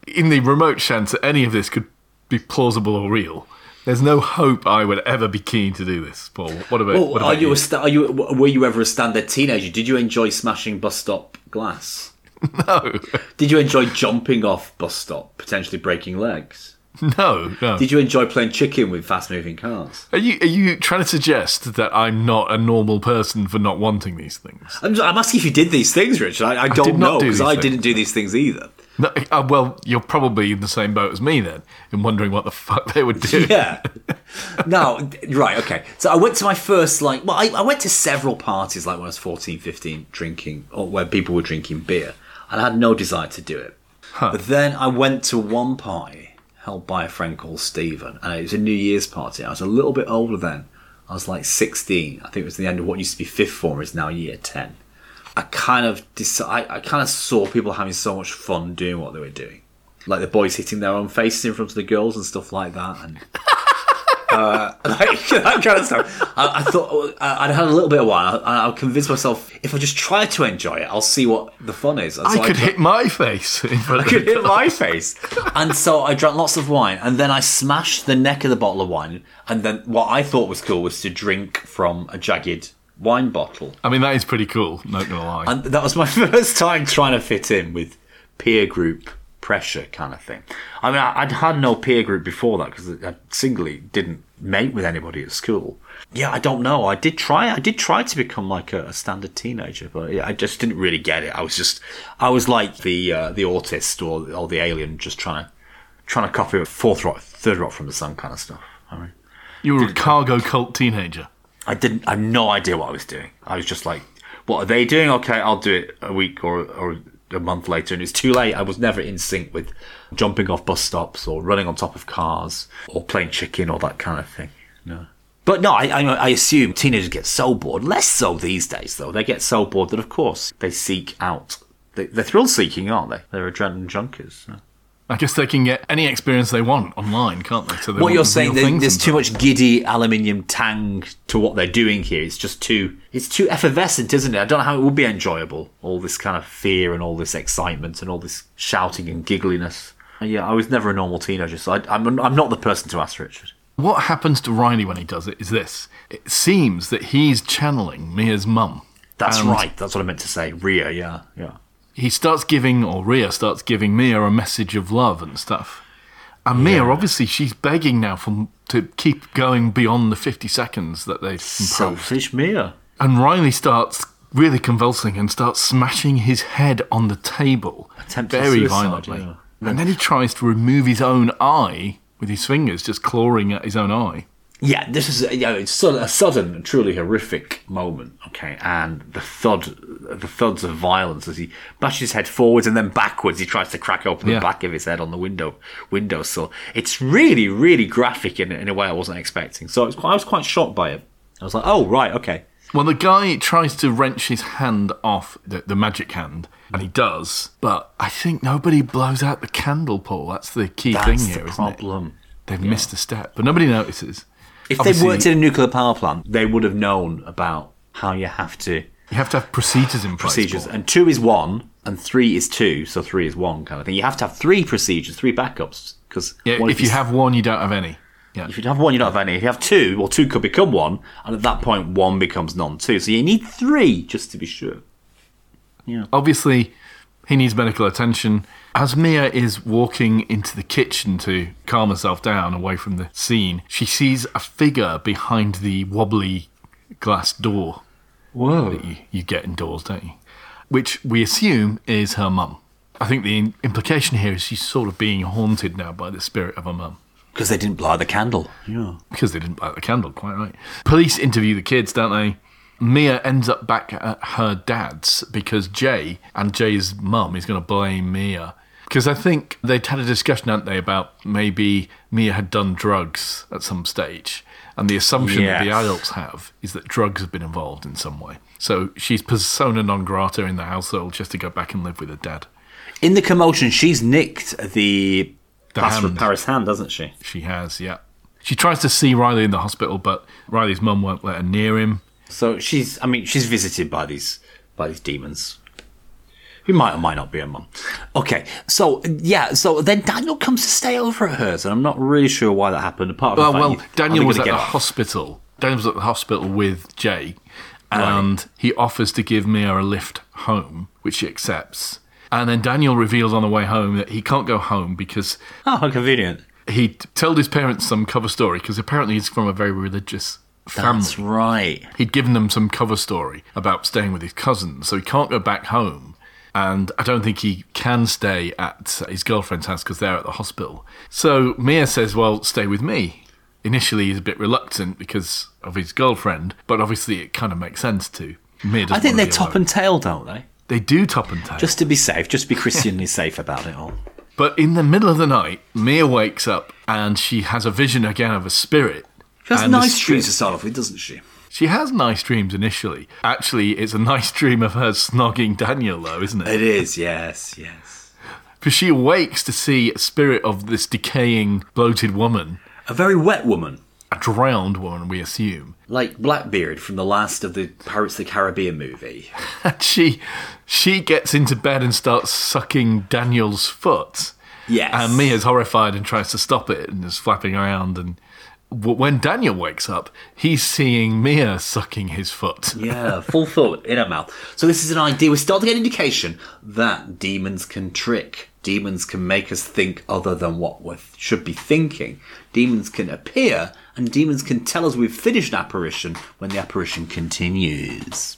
In the remote chance that any of this could be plausible or real, there's no hope I would ever be keen to do this, Paul. What about, Well, what are you, you? a sta- are you were you ever a standard teenager? Did you enjoy smashing bus stop glass? *laughs* No, Did you enjoy jumping off bus stop, potentially breaking legs? no, no. Did you enjoy playing chicken with fast moving cars? Are you are you trying to suggest that I'm not a normal person for not wanting these things? I'm, I'm asking if you did these things, Richard. I, I don't not know because these I things. didn't do these things either. No, uh, well, you're probably in the same boat as me then, in wondering what the fuck they would do. Yeah. no, right, okay. So I went to my first, like, well, I, I went to several parties, like when I was 14, 15, drinking, or where people were drinking beer. and I had no desire to do it. But then I went to one party held by a friend called Stephen, and it was a New Year's party. I was a little bit older then. I was like 16. I think it was the end of what used to be fifth form, is now year 10. I kind of deci- I, I kind of saw people having so much fun doing what they were doing, like the boys hitting their own faces in front of the girls and stuff like that, and *laughs* uh, like *laughs* that kind of stuff. I, I thought I- I'd had a little bit of wine. I, I convinced myself if I just try to enjoy it, I'll see what the fun is. And I so could hit my face in front I could hit my face. And so I drank lots of wine, and then I smashed the neck of the bottle of wine. And then what I thought was cool was to drink from a jagged wine bottle. I mean, that is pretty cool, not gonna lie. And that was my *laughs* first time trying to fit in with peer group pressure kind of thing. I mean, I- I'd had no peer group before that because I singly didn't mate with anybody at school. Yeah, I don't know. I did try. I did try to become like a, a standard teenager, but yeah, I just didn't really get it. I was just, I was like the uh, the autist or or the alien, just trying to trying to copy a fourth rock, third rock from the sun kind of stuff. I mean, you were a cargo cult teenager. I didn't. I had no idea what I was doing. I was just like, "What are they doing? Okay, I'll do it a week or or a month later." And it's too late. I was never in sync with jumping off bus stops or running on top of cars or playing chicken or that kind of thing. No. But no, I, I, I assume teenagers get so bored. Less so these days, though. They get so bored that, of course, they seek out. They, they're thrill seeking, aren't they? They're adrenaline junkies. so. I guess they can get any experience they want online, can't they? So they what you're saying, there, there's too much giddy aluminium tang to what they're doing here. It's just too, it's too effervescent, isn't it? I don't know how it would be enjoyable. All this kind of fear and all this excitement and all this shouting and giggliness. Uh, yeah, I was never a normal teenager, so I, I'm, I'm not the person to ask Richard. What happens to Riley when he does it is this. It seems that he's channeling Mia's mum. That's right. That's what I meant to say. Rhea, yeah, yeah. He starts giving, or Rhea starts giving Mia a message of love and stuff. And Mia, obviously, she's begging now for, to keep going beyond the 50 seconds that they've imposed. Selfish Mia. And Riley starts really convulsing and starts smashing his head on the table Attempted very suicide, violently. yeah. And then he tries to remove his own eye with his fingers, just clawing at his own eye. Yeah, this is yeah, it's a sudden truly horrific moment. Okay, and the thud, the thuds of violence as he bashes his head forwards and then backwards. He tries to crack open Yeah. the back of his head on the window windowsill. It's really, really graphic in, in a way I wasn't expecting. So was quite, I was quite shocked by it. I was like, oh right, okay. Well, the guy tries to wrench his hand off the, the magic hand, and he does. But I think nobody blows out the candle, Paul. That's the key That's thing the here, it? problem. They've missed a step, but nobody notices. If they worked in a nuclear power plant, they would have known about how you have to you have to have procedures in place. procedures. And two is one, and three is two, so three is one kind of thing. You have to have three procedures, three backups, because Yeah, if you have one, you don't have any. Yeah. if you have one, you don't have any. If you have two, well, two could become one, and at that point, one becomes non-two. So you need three just to be sure. Yeah. Obviously, he needs medical attention. As Mia is walking into the kitchen to calm herself down away from the scene, she sees a figure behind the wobbly glass door Whoa! that you, you get indoors, don't you? Which we assume is her mum. I think the implication here is she's sort of being haunted now by the spirit of her mum. Because they didn't blow out the candle. Yeah. Because they didn't light the candle, quite right. Police interview the kids, don't they? Mia ends up back at her dad's because Jay and Jay's mum is going to blame Mia. Because I think they'd had a discussion, hadn't they, about maybe Mia had done drugs at some stage. And the assumption that the adults have is that drugs have been involved in some way. So she's persona non grata in the household just to go back and live with her dad. In the commotion, she's nicked the, The plaster of hand. Paris hand, doesn't she? She has, yeah. She tries to see Riley in the hospital, but Riley's mum won't let her near him. So she's, I mean, she's visited by these by these demons. Who might or might not be a mum. Okay, so yeah, so then Daniel comes to stay over at hers, and I'm not really sure why that happened. Apart from Well, well, you- Daniel was at the off? hospital. Daniel was at the hospital with Jay, and he offers to give Mia a lift home, which she accepts. And then Daniel reveals on the way home that he can't go home because Oh, how convenient. he told his parents some cover story because apparently he's from a very religious family. That's right. He'd given them some cover story about staying with his cousins, so he can't go back home. And I don't think he can stay at his girlfriend's house because they're at the hospital. So Mia says, Well, stay with me. Initially, he's a bit reluctant because of his girlfriend, but obviously, it kind of makes sense to. Mia I think they're top alone. and tail, don't they? They do top and tail. Just to be safe, just be *laughs* Christianly safe about it all. But in the middle of the night, Mia wakes up and she has a vision again of a spirit. She has nice dreams to start off with, doesn't she? She has nice dreams initially. Actually, it's a nice dream of her snogging Daniel, though, isn't it? It is, yes, yes. Because she awakes to see a spirit of this decaying, bloated woman, A very wet woman, a drowned woman, we assume. like Blackbeard from the last of the Pirates of the Caribbean movie. *laughs* And she she gets into bed and starts sucking Daniel's foot. Yes. And Mia's horrified and tries to stop it and is flapping around. And when Daniel wakes up, he's seeing Mia sucking his foot. Yeah, full thought in her mouth. So this is an idea. We start to get indication that demons can trick. Demons can make us think other than what we should be thinking. Demons can appear, and demons can tell us we've finished an apparition when the apparition continues.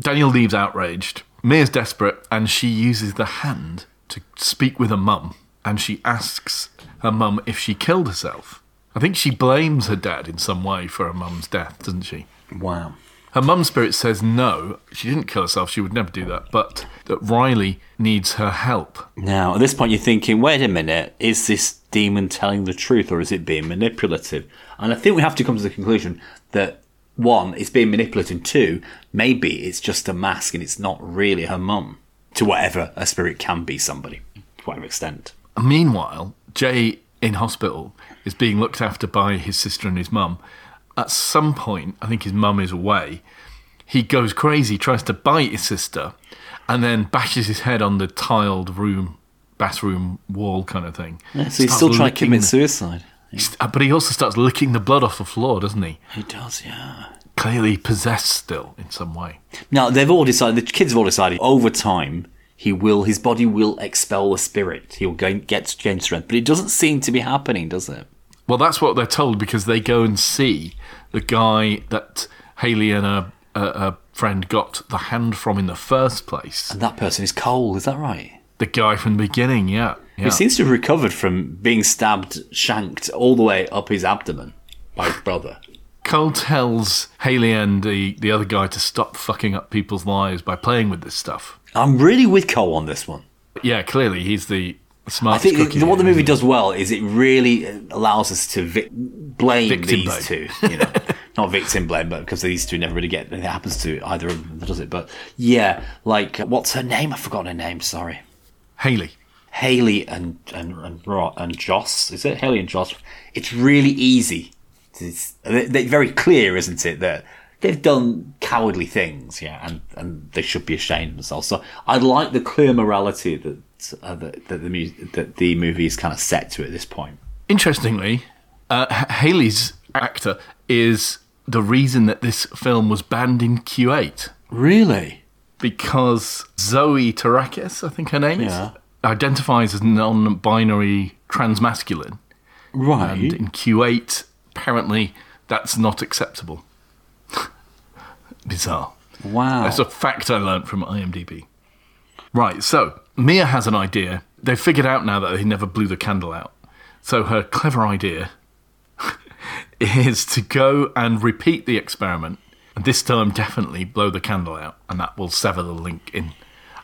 Daniel leaves outraged. Mia's desperate and she uses the hand to speak with her mum. And she asks her mum if she killed herself. I think she blames her dad in some way for her mum's death, doesn't she? Wow. Her mum's spirit says no, she didn't kill herself, she would never do that, but that Riley needs her help. Now, at this point, you're thinking, wait a minute, is this demon telling the truth or is it being manipulative? And I think we have to come to the conclusion that one, it's being manipulative, and two, maybe it's just a mask and it's not really her mum. To whatever a spirit can be somebody, to whatever extent. Meanwhile, Jay in hospital is being looked after by his sister and his mum. At some point, I think his mum is away. He goes crazy, tries to bite his sister, and then bashes his head on the tiled room, bathroom wall kind of thing. so he's still trying to commit suicide. Uh, But he also starts licking the blood off the floor, doesn't he? He does, yeah. Clearly possessed still in some way. Now they've all decided. The kids have all decided. Over time, he will. His body will expel the spirit. He will gain, get gain strength. But it doesn't seem to be happening, does it? Well, that's what they're told because they go and see the guy that Hayley and a, a, a friend got the hand from in the first place. And that person is Cole. Is that right? The guy from the beginning, yeah. yeah. He seems to have recovered from being stabbed, shanked all the way up his abdomen by his brother. Cole tells Hayley and the, the other guy to stop fucking up people's lives by playing with this stuff. I'm really with Cole on this one. Yeah, clearly he's the I smartest think cookie. the, what the movie does well is it really uh, allows us to vic- blame Victim these blame. two. *laughs* You know, not victim blame, but because these two never really get anything happens to either of them, does it? But yeah, like what's her name? I've forgotten her name. Sorry. Hayley. Hayley and and and, Ro- and Joss. Is it Hayley and Joss? It's really easy. It's they're very clear, isn't it? That they've done cowardly things, yeah, and and they should be ashamed of themselves. So I like the clear morality that uh, that, that the mu- that the movie is kind of set to at this point. Interestingly, uh, Hayley's actor is the reason that this film was banned in Kuwait Really? because Zoe Terakes, I think her name Yeah. is, identifies as non-binary transmasculine, Right. and in Kuwait apparently that's not acceptable. Bizarre. wow. That's a fact I learnt from IMDb. Right, so Mia has an idea. They've figured out now that they never blew the candle out. So her clever idea *laughs* is to go and repeat the experiment, and this time definitely blow the candle out, and that will sever the link in.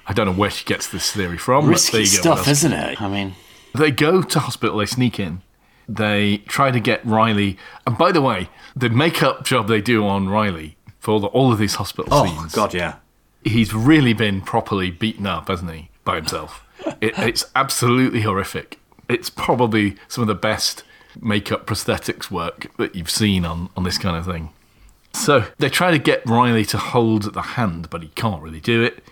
I don't know where she gets this theory from. Risky stuff, isn't it? I mean, They go to hospital, they sneak in. They try to get Riley. And by the way, the makeup job they do on Riley for all, the, all of these hospital scenes. oh scenes god, yeah. he's really been properly beaten up, hasn't he, by himself? it, it's absolutely horrific. It's probably some of the best makeup prosthetics work that you've seen on, on this kind of thing. So they try to get Riley to hold the hand, but he can't really do it.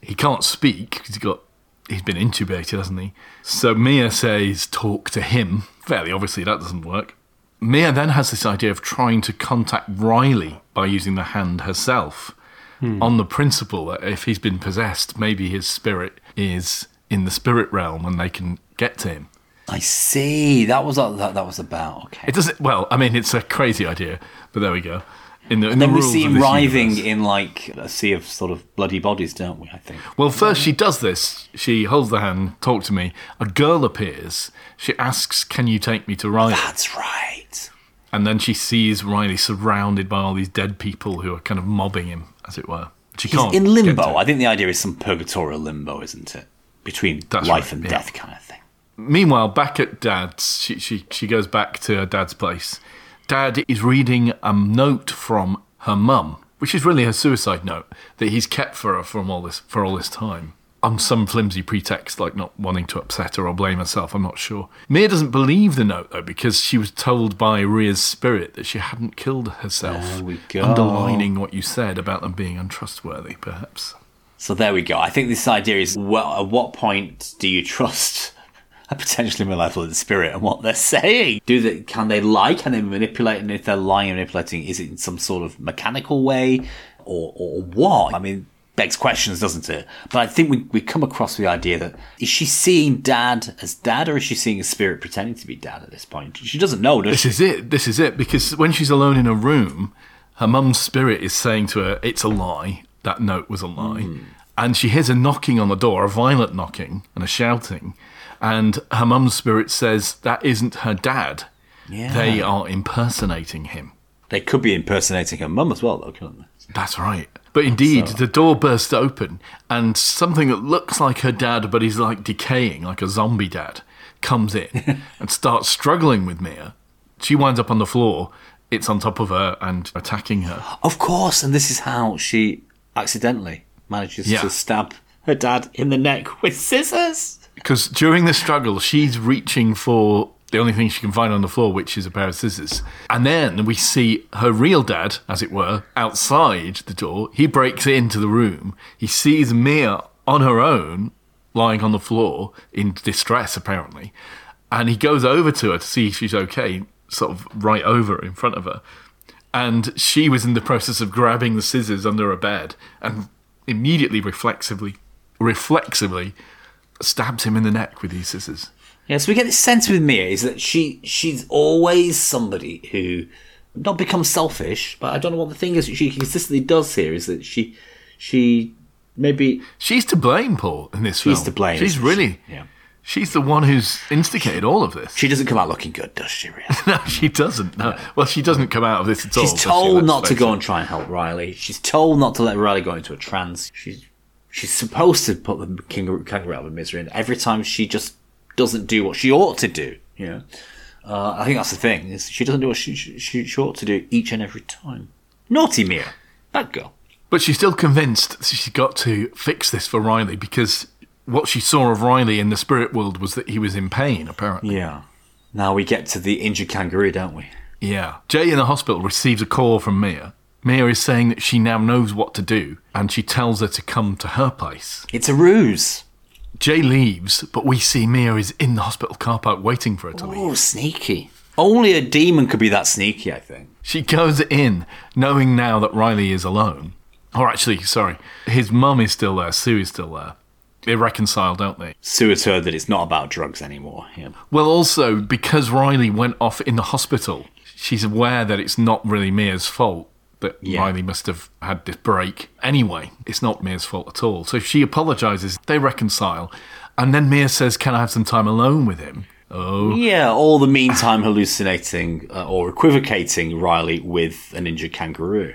He can't speak because he's got he's been intubated, hasn't he? So Mia says talk to him. Fairly obviously that doesn't work. Mia then has this idea of trying to contact Riley by using the hand herself, hmm. on the principle that if he's been possessed, maybe his spirit is in the spirit realm and they can get to him. I see. That was that, that was about. Okay. It doesn't. Well, I mean, it's a crazy idea, but there we go. In the, in and then the we see him writhing universe. in like a sea of sort of bloody bodies, don't we? I think. Well, first she does this. She holds the hand, talk to me. A girl appears. She asks, "Can you take me to Riley?" That's right. And then she sees Riley surrounded by all these dead people who are kind of mobbing him, as it were. She He's can't in limbo. I think the idea is some purgatorial limbo, isn't it? Between That's life right, and yeah. death kind of thing. Meanwhile, back at Dad's, she, she, she goes back to her dad's place. Dad is reading a note from her mum, which is really her suicide note that he's kept for her from all this for all this time. On some flimsy pretext, like not wanting to upset her or blame herself, I'm not sure. Mia doesn't believe the note though, because she was told by Rhea's spirit that she hadn't killed herself. There we go. Underlining what you said about them being untrustworthy, perhaps. So there we go. I think this idea is well, at what point do you trust a potentially malevolent spirit and what they're saying? Do they can they lie? Can they manipulate? And if they're lying and manipulating, is it in some sort of mechanical way or or what? I mean, begs questions, doesn't it? But I think we we come across the idea that is she seeing dad as dad or is she seeing a spirit pretending to be dad at this point? She doesn't know, does This she? is it. This is it. Because when she's alone in a room, her mum's spirit is saying to her, "It's a lie. That note was a lie." Hmm. And she hears a knocking on the door, a violent knocking and a shouting. And her mum's spirit says that isn't her dad. Yeah. They are impersonating him. They could be impersonating her mum as well, though, couldn't they? That's right. But indeed, So- the door bursts open, and something that looks like her dad, but is like decaying, like a zombie dad, comes in *laughs* and starts struggling with Mia. She winds up on the floor. It's on top of her and attacking her. Of course, and this is how she accidentally manages Yeah. to stab her dad in the neck with scissors. Because during the struggle, she's reaching for the only thing she can find on the floor, which is a pair of scissors. And then we see her real dad, as it were, outside the door. He breaks into the room. He sees Mia on her own, lying on the floor in distress, apparently. And he goes over to her to see if she's okay, sort of right over in front of her. And she was in the process of grabbing the scissors under her bed and immediately, reflexively, reflexively stabs him in the neck with these scissors. Yeah, so we get this sense with Mia is that she she's always somebody who not becomes selfish, but I don't know what the thing is she consistently does here is that she she maybe She's to blame, Paul, in this She's film. to blame, She's really. she? Yeah. She's the one who's instigated all of this. she doesn't come out looking good, does she? Really? *laughs* no, she doesn't. No. Well, she doesn't come out of this at all. She's does she? told not to go it. and try and help Riley. She's told not to let Riley go into a trance. She's she's supposed to put the kangaroo, kangaroo out of misery, and every time she just doesn't do what she ought to do. You know, uh, I think that's the thing. Is she doesn't do what she, she she ought to do each and every time. Naughty Mia, bad girl. But she's still convinced she's got to fix this for Riley because what she saw of Riley in the spirit world was that he was in pain, apparently. Yeah. Now we get to the injured kangaroo, don't we? Yeah. Jay in the hospital receives a call from Mia. Mia is saying that she now knows what to do and she tells her to come to her place. It's a ruse. Jay leaves, but we see Mia is in the hospital car park waiting for her to leave. Oh, sneaky. Only a demon could be that sneaky, I think. She goes in, knowing now that Riley is alone. Or actually, sorry, his mum is still there, Sue is still there. They're reconciled, don't they? Sue has heard that it's not about drugs anymore. Yeah. Well, also, because Riley went off in the hospital, she's aware that it's not really Mia's fault. That Yeah. Riley must have had this break. Anyway, it's not Mia's fault at all. So she apologizes, they reconcile, and then Mia says, Can I have some time alone with him? Oh, Yeah, all the meantime hallucinating uh, or equivocating Riley with an injured kangaroo.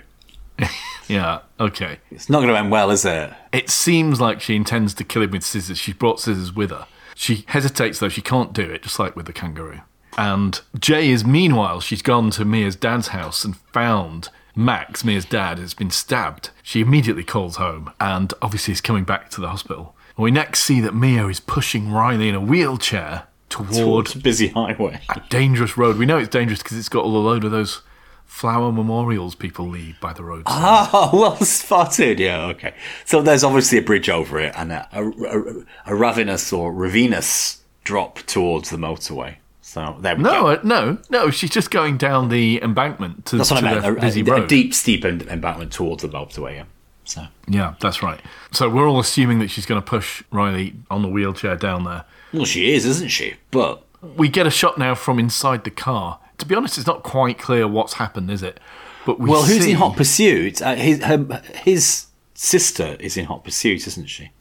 *laughs* yeah, okay. It's not going to end well, is it? It seems like she intends to kill him with scissors. She brought scissors with her. She hesitates, though, she can't do it, just like with the kangaroo. And Jay is, meanwhile, she's gone to Mia's dad's house and found Max, Mia's dad, has been stabbed. She immediately calls home and obviously is coming back to the hospital. We next see that Mia is pushing Riley in a wheelchair toward Towards a busy highway. a dangerous road. We know it's dangerous because it's got all a load of those flower memorials people leave by the roadside. Oh, *laughs* well spotted. Yeah, okay. So there's obviously a bridge over it and a, a, a, a ravenous or ravenous drop towards the motorway. So there we No, go. uh, no, no. She's just going down the embankment to, That's what to I meant. the A, busy a- road. a deep, steep embankment towards the motorway. Yeah. So Yeah, that's right. So we're all assuming that she's going to push Riley on the wheelchair down there. well, she is, isn't she? But We get a shot now from inside the car. To be honest, it's not quite clear what's happened, is it? But we well, who's see- in hot pursuit? Uh, his her, his sister is in hot pursuit, isn't she?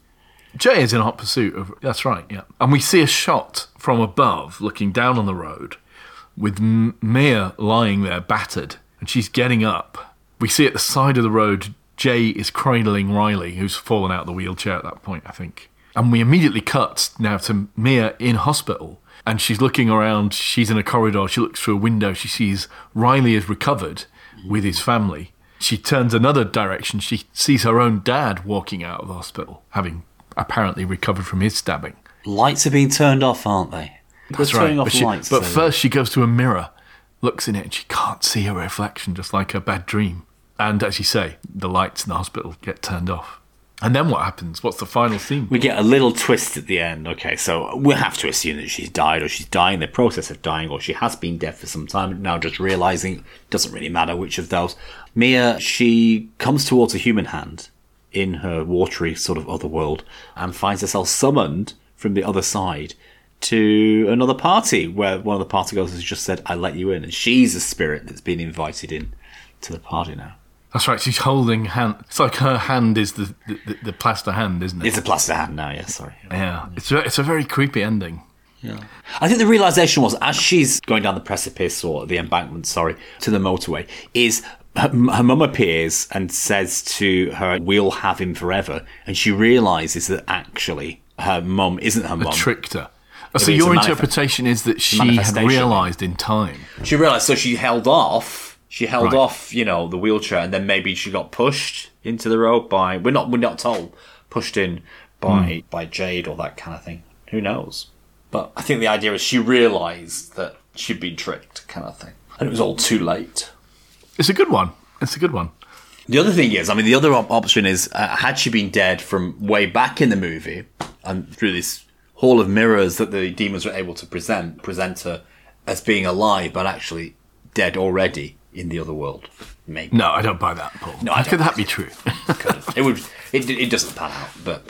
Jay is in hot pursuit of. That's right, yeah. And we see a shot from above, looking down on the road, with M- Mia lying there, battered, and she's getting up. We see at the side of the road Jay is cradling Riley, who's fallen out of the wheelchair at that point, I think. And we immediately cut now to Mia in hospital. And she's looking around. She's in a corridor. She looks through a window. She sees Riley is recovered with his family. She turns another direction. She sees her own dad walking out of the hospital, having apparently recovered from his stabbing. Lights are being turned off, aren't they? That's They're right. off But, she- lights. but so- first, she goes to a mirror, looks in it, and she can't see her reflection, just like a bad dream. And as you say, the lights in the hospital get turned off. And then what happens? What's the final scene? We get a little twist at the end. Okay, so we have to assume that she's died or she's dying, in the process of dying, or she has been dead for some time. Now just realizing doesn't really matter which of those. Mia, she comes towards a human hand in her watery sort of other world and finds herself summoned from the other side to another party where one of the party goers has just said, I let you in. And she's a spirit that's been invited in to the party now. That's right. She's holding hand. It's like her hand is the the, the, the plaster hand, isn't it? It's a plaster hand now, yeah, sorry. yeah. It's a, it's a very creepy ending. Yeah. I think the realization was as she's going down the precipice or the embankment, sorry, to the motorway, is her, her mum appears and says to her, "We'll have him forever," and she realizes that actually her mum isn't her mum. Tricked her. It So your manifest- interpretation is that she had realised in time. She realized, so she held off. She held Right. off, you know, the wheelchair, and then maybe she got pushed into the road by. We're not. We're not told. Pushed in by hmm. by Jade or that kind of thing. Who knows? But I think the idea is she realized that she'd been tricked, kind of thing, and it was all too late. It's a good one. It's a good one. The other thing is, I mean, the other op- option is, uh, had she been dead from way back in the movie, and through this hall of mirrors that the demons were able to present, present her as being alive, but actually dead already in the other world. Maybe No, I don't buy that, Paul. No, I could that be true? *laughs* it would. It, it doesn't pan out, but.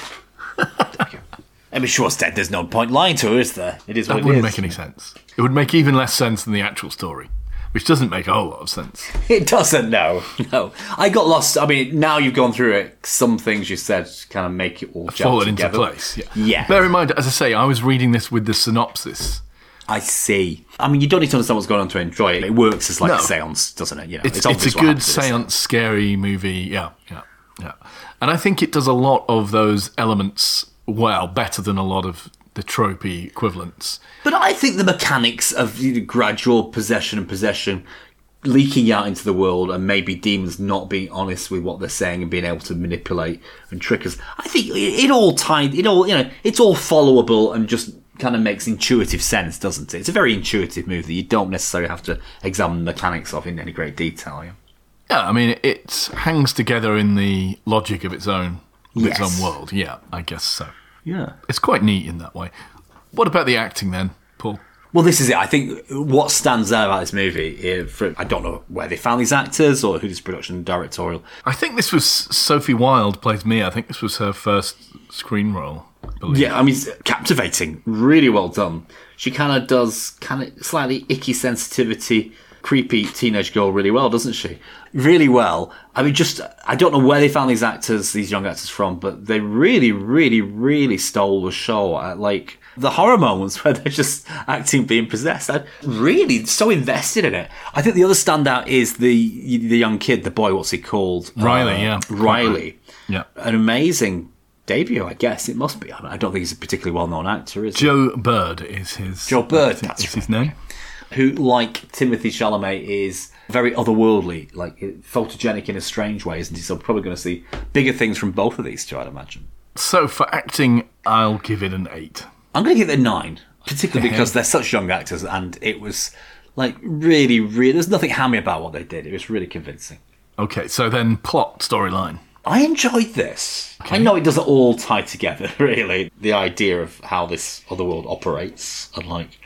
I mean, sure, dead. There's no point lying to her, is there? It is what that it wouldn't is. make any sense. It would make even less sense than the actual story, which doesn't make a whole lot of sense. *laughs* It doesn't. No, *laughs* no. I got lost. I mean, now you've gone through it. Some things you said kind of make it all Fallen into together. place. Yeah. Yeah. Bear in mind, as I say, I was reading this with the synopsis. I see. I mean, you don't need to understand what's going on to enjoy it. It works as like No. a seance, doesn't it? You know, It's, it's, obvious a good seance, scary movie. Yeah, yeah, yeah. And I think it does a lot of those elements well, better than a lot of the tropey equivalents. But I think the mechanics of gradual possession and possession leaking out into the world and maybe demons not being honest with what they're saying and being able to manipulate and trick us. I think it, it all tied, it all, you know, it's all followable and just kind of makes intuitive sense, doesn't it? It's a very intuitive move that you don't necessarily have to examine the mechanics of in any great detail. Yeah? Yeah, I mean, it hangs together in the logic of its own, of its own world. Yeah, I guess so. Yeah. It's quite neat in that way. What about the acting then, Paul? Well, this is it. I think what stands out about this movie, eh, for, I don't know where they found these actors or who this production and directorial. I think this was Sophie Wilde plays Mia. I think this was her first screen role. I. Yeah, I mean, captivating. Really well done. She kind of does kind of slightly icky sensitivity, creepy teenage girl really well, doesn't she? Really well. I mean, just, I don't know where they found these actors, these young actors from, but they really, really, really stole the show at like the horror moments *laughs* where they're just acting being possessed. I'm really so invested in it. I think the other standout is the the young kid, the boy, what's he called? Riley, Uh, yeah. Riley Yeah. an amazing debut, I guess it must be. I, don't think he's a particularly well-known actor, is he? Joe Bird is his. Joe Bird, think that's is his name. Who, like Timothée Chalamet, is very otherworldly, like photogenic in a strange way, isn't he? So we're probably going to see bigger things from both of these two, I'd imagine. So for acting, I'll give it an eight. I'm going to give it a nine, particularly because they're such young actors, and it was like really, really. There's nothing hammy about what they did. It was really convincing. Okay, so then plot storyline. I enjoyed this. I know it doesn't all tie together, *laughs* really. The idea of how this other world operates and like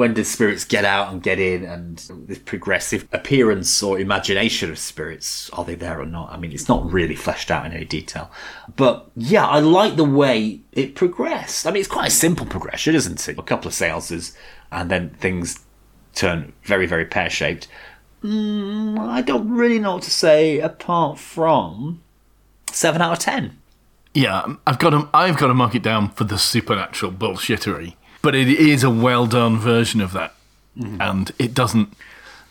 when do spirits get out and get in and this progressive appearance or imagination of spirits, are they there or not? I mean, it's not really fleshed out in any detail. But yeah, I like the way it progressed. I mean, it's quite a simple progression, isn't it? A couple of seances and then things turn very, very pear shaped. Mm, I don't really know what to say apart from seven out of ten. Yeah, I've got to, I've got to mark it down for the supernatural bullshittery, but it is a well done version of that, Mm-hmm. and it doesn't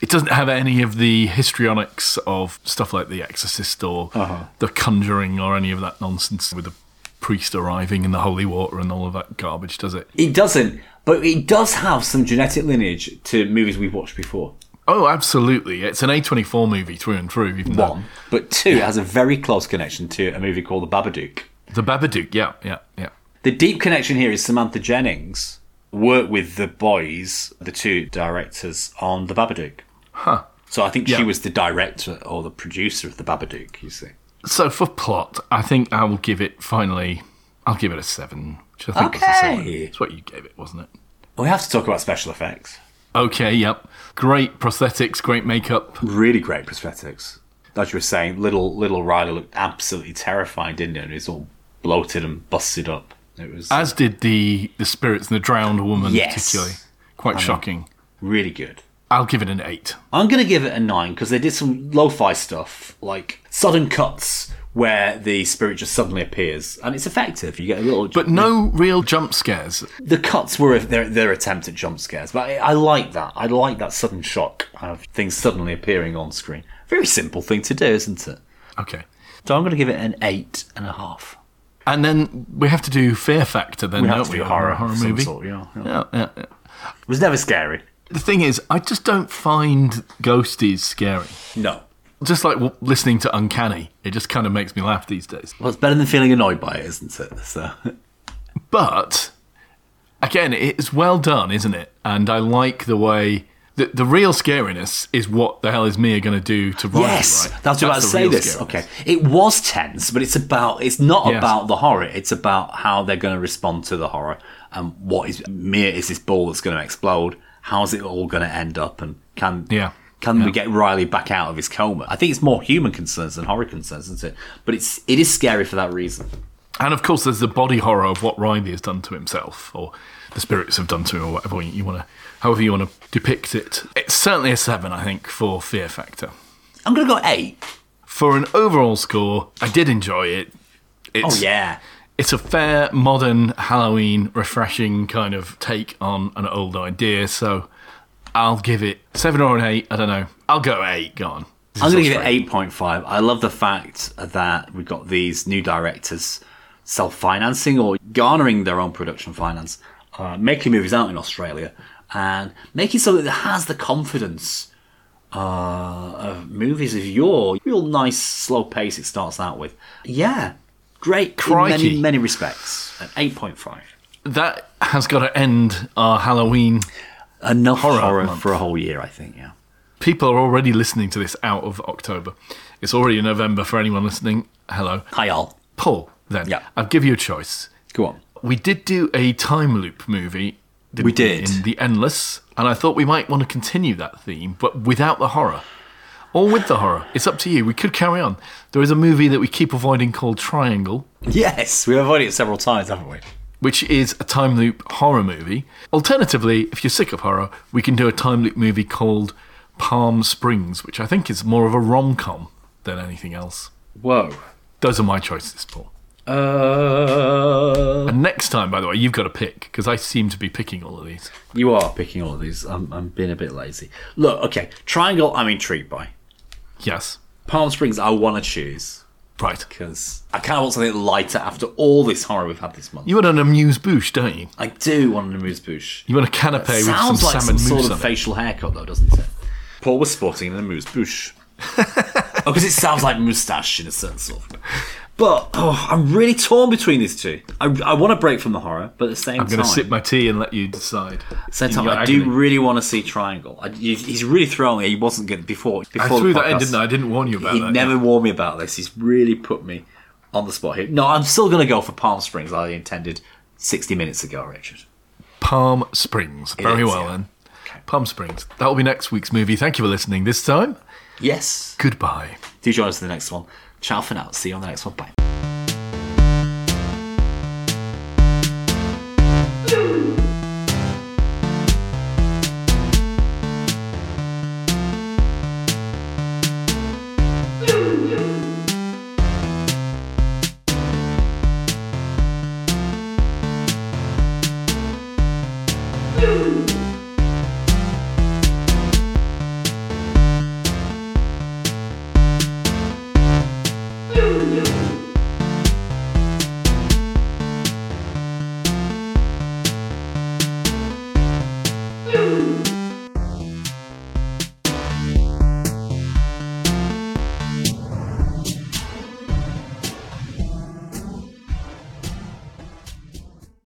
It doesn't have any of the histrionics of stuff like The Exorcist or Uh-huh. The Conjuring or any of that nonsense with the priest arriving in the holy water and all of that garbage, does it? It doesn't, but it does have some genetic lineage to movies we've watched before. Oh, absolutely. It's an A24 movie through and through, even though One, but two, it has a very close connection to a movie called The Babadook. The Babadook, yeah, yeah, yeah. The deep connection here is Samantha Jennings worked with the boys, the two directors, on The Babadook. Huh. So I think Yeah. she was the director or the producer of The Babadook, you see. So for plot, I think I will give it finally. I'll give it a seven, which I think was a seven. It's what you gave it, wasn't it? We have to talk about special effects. Okay, yep. Great prosthetics, great makeup. Really great prosthetics. As you were saying, little little Riley looked absolutely terrifying, didn't he? And he's all bloated and busted up. It was As did the the spirits and the drowned woman, Yes. particularly. Quite shocking. really good. I'll give it an eight. I'm going to give it a nine because they did some lo-fi stuff, like sudden cuts where the spirit just suddenly appears, and it's effective. You get a little, But no real jump scares. the cuts were their their attempt at jump scares. But I, I like that. I like that sudden shock of things suddenly appearing on screen. Very simple thing to do, isn't it? Okay. So I'm going to give it an eight and a half. And then we have to do Fear Factor then, We don't have to we? do horror, horror movie. sort, yeah, yeah. Yeah, yeah, yeah. It was never scary. The thing is, I just don't find ghosties scary. No. Just like w- listening to Uncanny, it just kind of makes me laugh these days. Well, it's better than feeling annoyed by it, isn't it? So But again, it's well done, isn't it? And I like the way the the real scariness is what the hell is Mia going to do to Riley? Yes, right? that's what I was the about to say. This scariness. okay. It was tense, but it's about. It's not Yes. about the horror. It's about how they're going to respond to the horror and what is Mia is this ball that's going to explode. How's it all going to end up? And can Yeah. can Yeah. we get Riley back out of his coma? I think it's more human concerns than horror concerns, isn't it? But it's it is scary for that reason. And of course, there's the body horror of what Riley has done to himself, or the spirits have done to him, or whatever you want to, however you want to depict it. It's certainly a seven, I think, for Fear Factor. I'm going to go eight. For an overall score, I did enjoy it. It's, Oh yeah. It's a fair, modern, Halloween, refreshing kind of take on an old idea. So I'll give it seven or an eight. I don't know. I'll go eight. Go on. This I'm going to give it eight point five. I love the fact that we've got these new directors self-financing or garnering their own production finance, uh, making movies out in Australia, and making something that has the confidence uh, of movies of your real nice slow pace. It starts out with, yeah, great in Crikey. many many respects. An eight point five. That has got to end our Halloween. Enough Horror horror, for a whole year, I think. Yeah. People are already listening to this out of October. It's already November for anyone listening. Hello. Hi, all. Paul, then. Yeah. I'll give you a choice. Go on. We did do a time loop movie. We did. In The Endless. And I thought we might want to continue that theme, but without the horror. Or with the horror. It's up to you. We could carry on. There is a movie that we keep avoiding called Triangle, Yes, we've avoided it several times, haven't we? which is a time loop horror movie. Alternatively, if you're sick of horror, we can do a time loop movie called Palm Springs, which I think is more of a rom com than anything else. Whoa. Those are my choices, Paul. Uh, And next time, by the way, you've got to pick, because I seem to be picking all of these. you are picking all of these. I'm, I'm being a bit lazy. Look, okay, Triangle. I'm intrigued by. Yes. Palm Springs. I want to choose Right. because I kind of want something lighter after all this horror we've had this month. You want an amuse bouche, don't you? I do want an amuse bouche. You want a canapé with some like salmon some sort of facial haircut, though, doesn't it? Paul was sporting an amuse bouche. *laughs* oh, because it sounds like moustache in a certain sort. of- But oh, I'm really torn between these two. I, I want to break from the horror, but at the same time. I'm going to sip my tea and let you decide. Same time, I do really want to see Triangle. I, he's really throwing it. He wasn't good before. I before threw the that in, didn't I? I didn't warn you about that. He that. never warned me about this. He's really put me on the spot here. No, I'm still going to go for Palm Springs. I intended 60 minutes ago, Richard. Palm Springs. Very is, well, yeah. then. Palm Springs. That will be next week's movie. Thank you for listening this time. Yes. Goodbye. Do join us in the next one. Ciao for now. See you on the next one. Bye.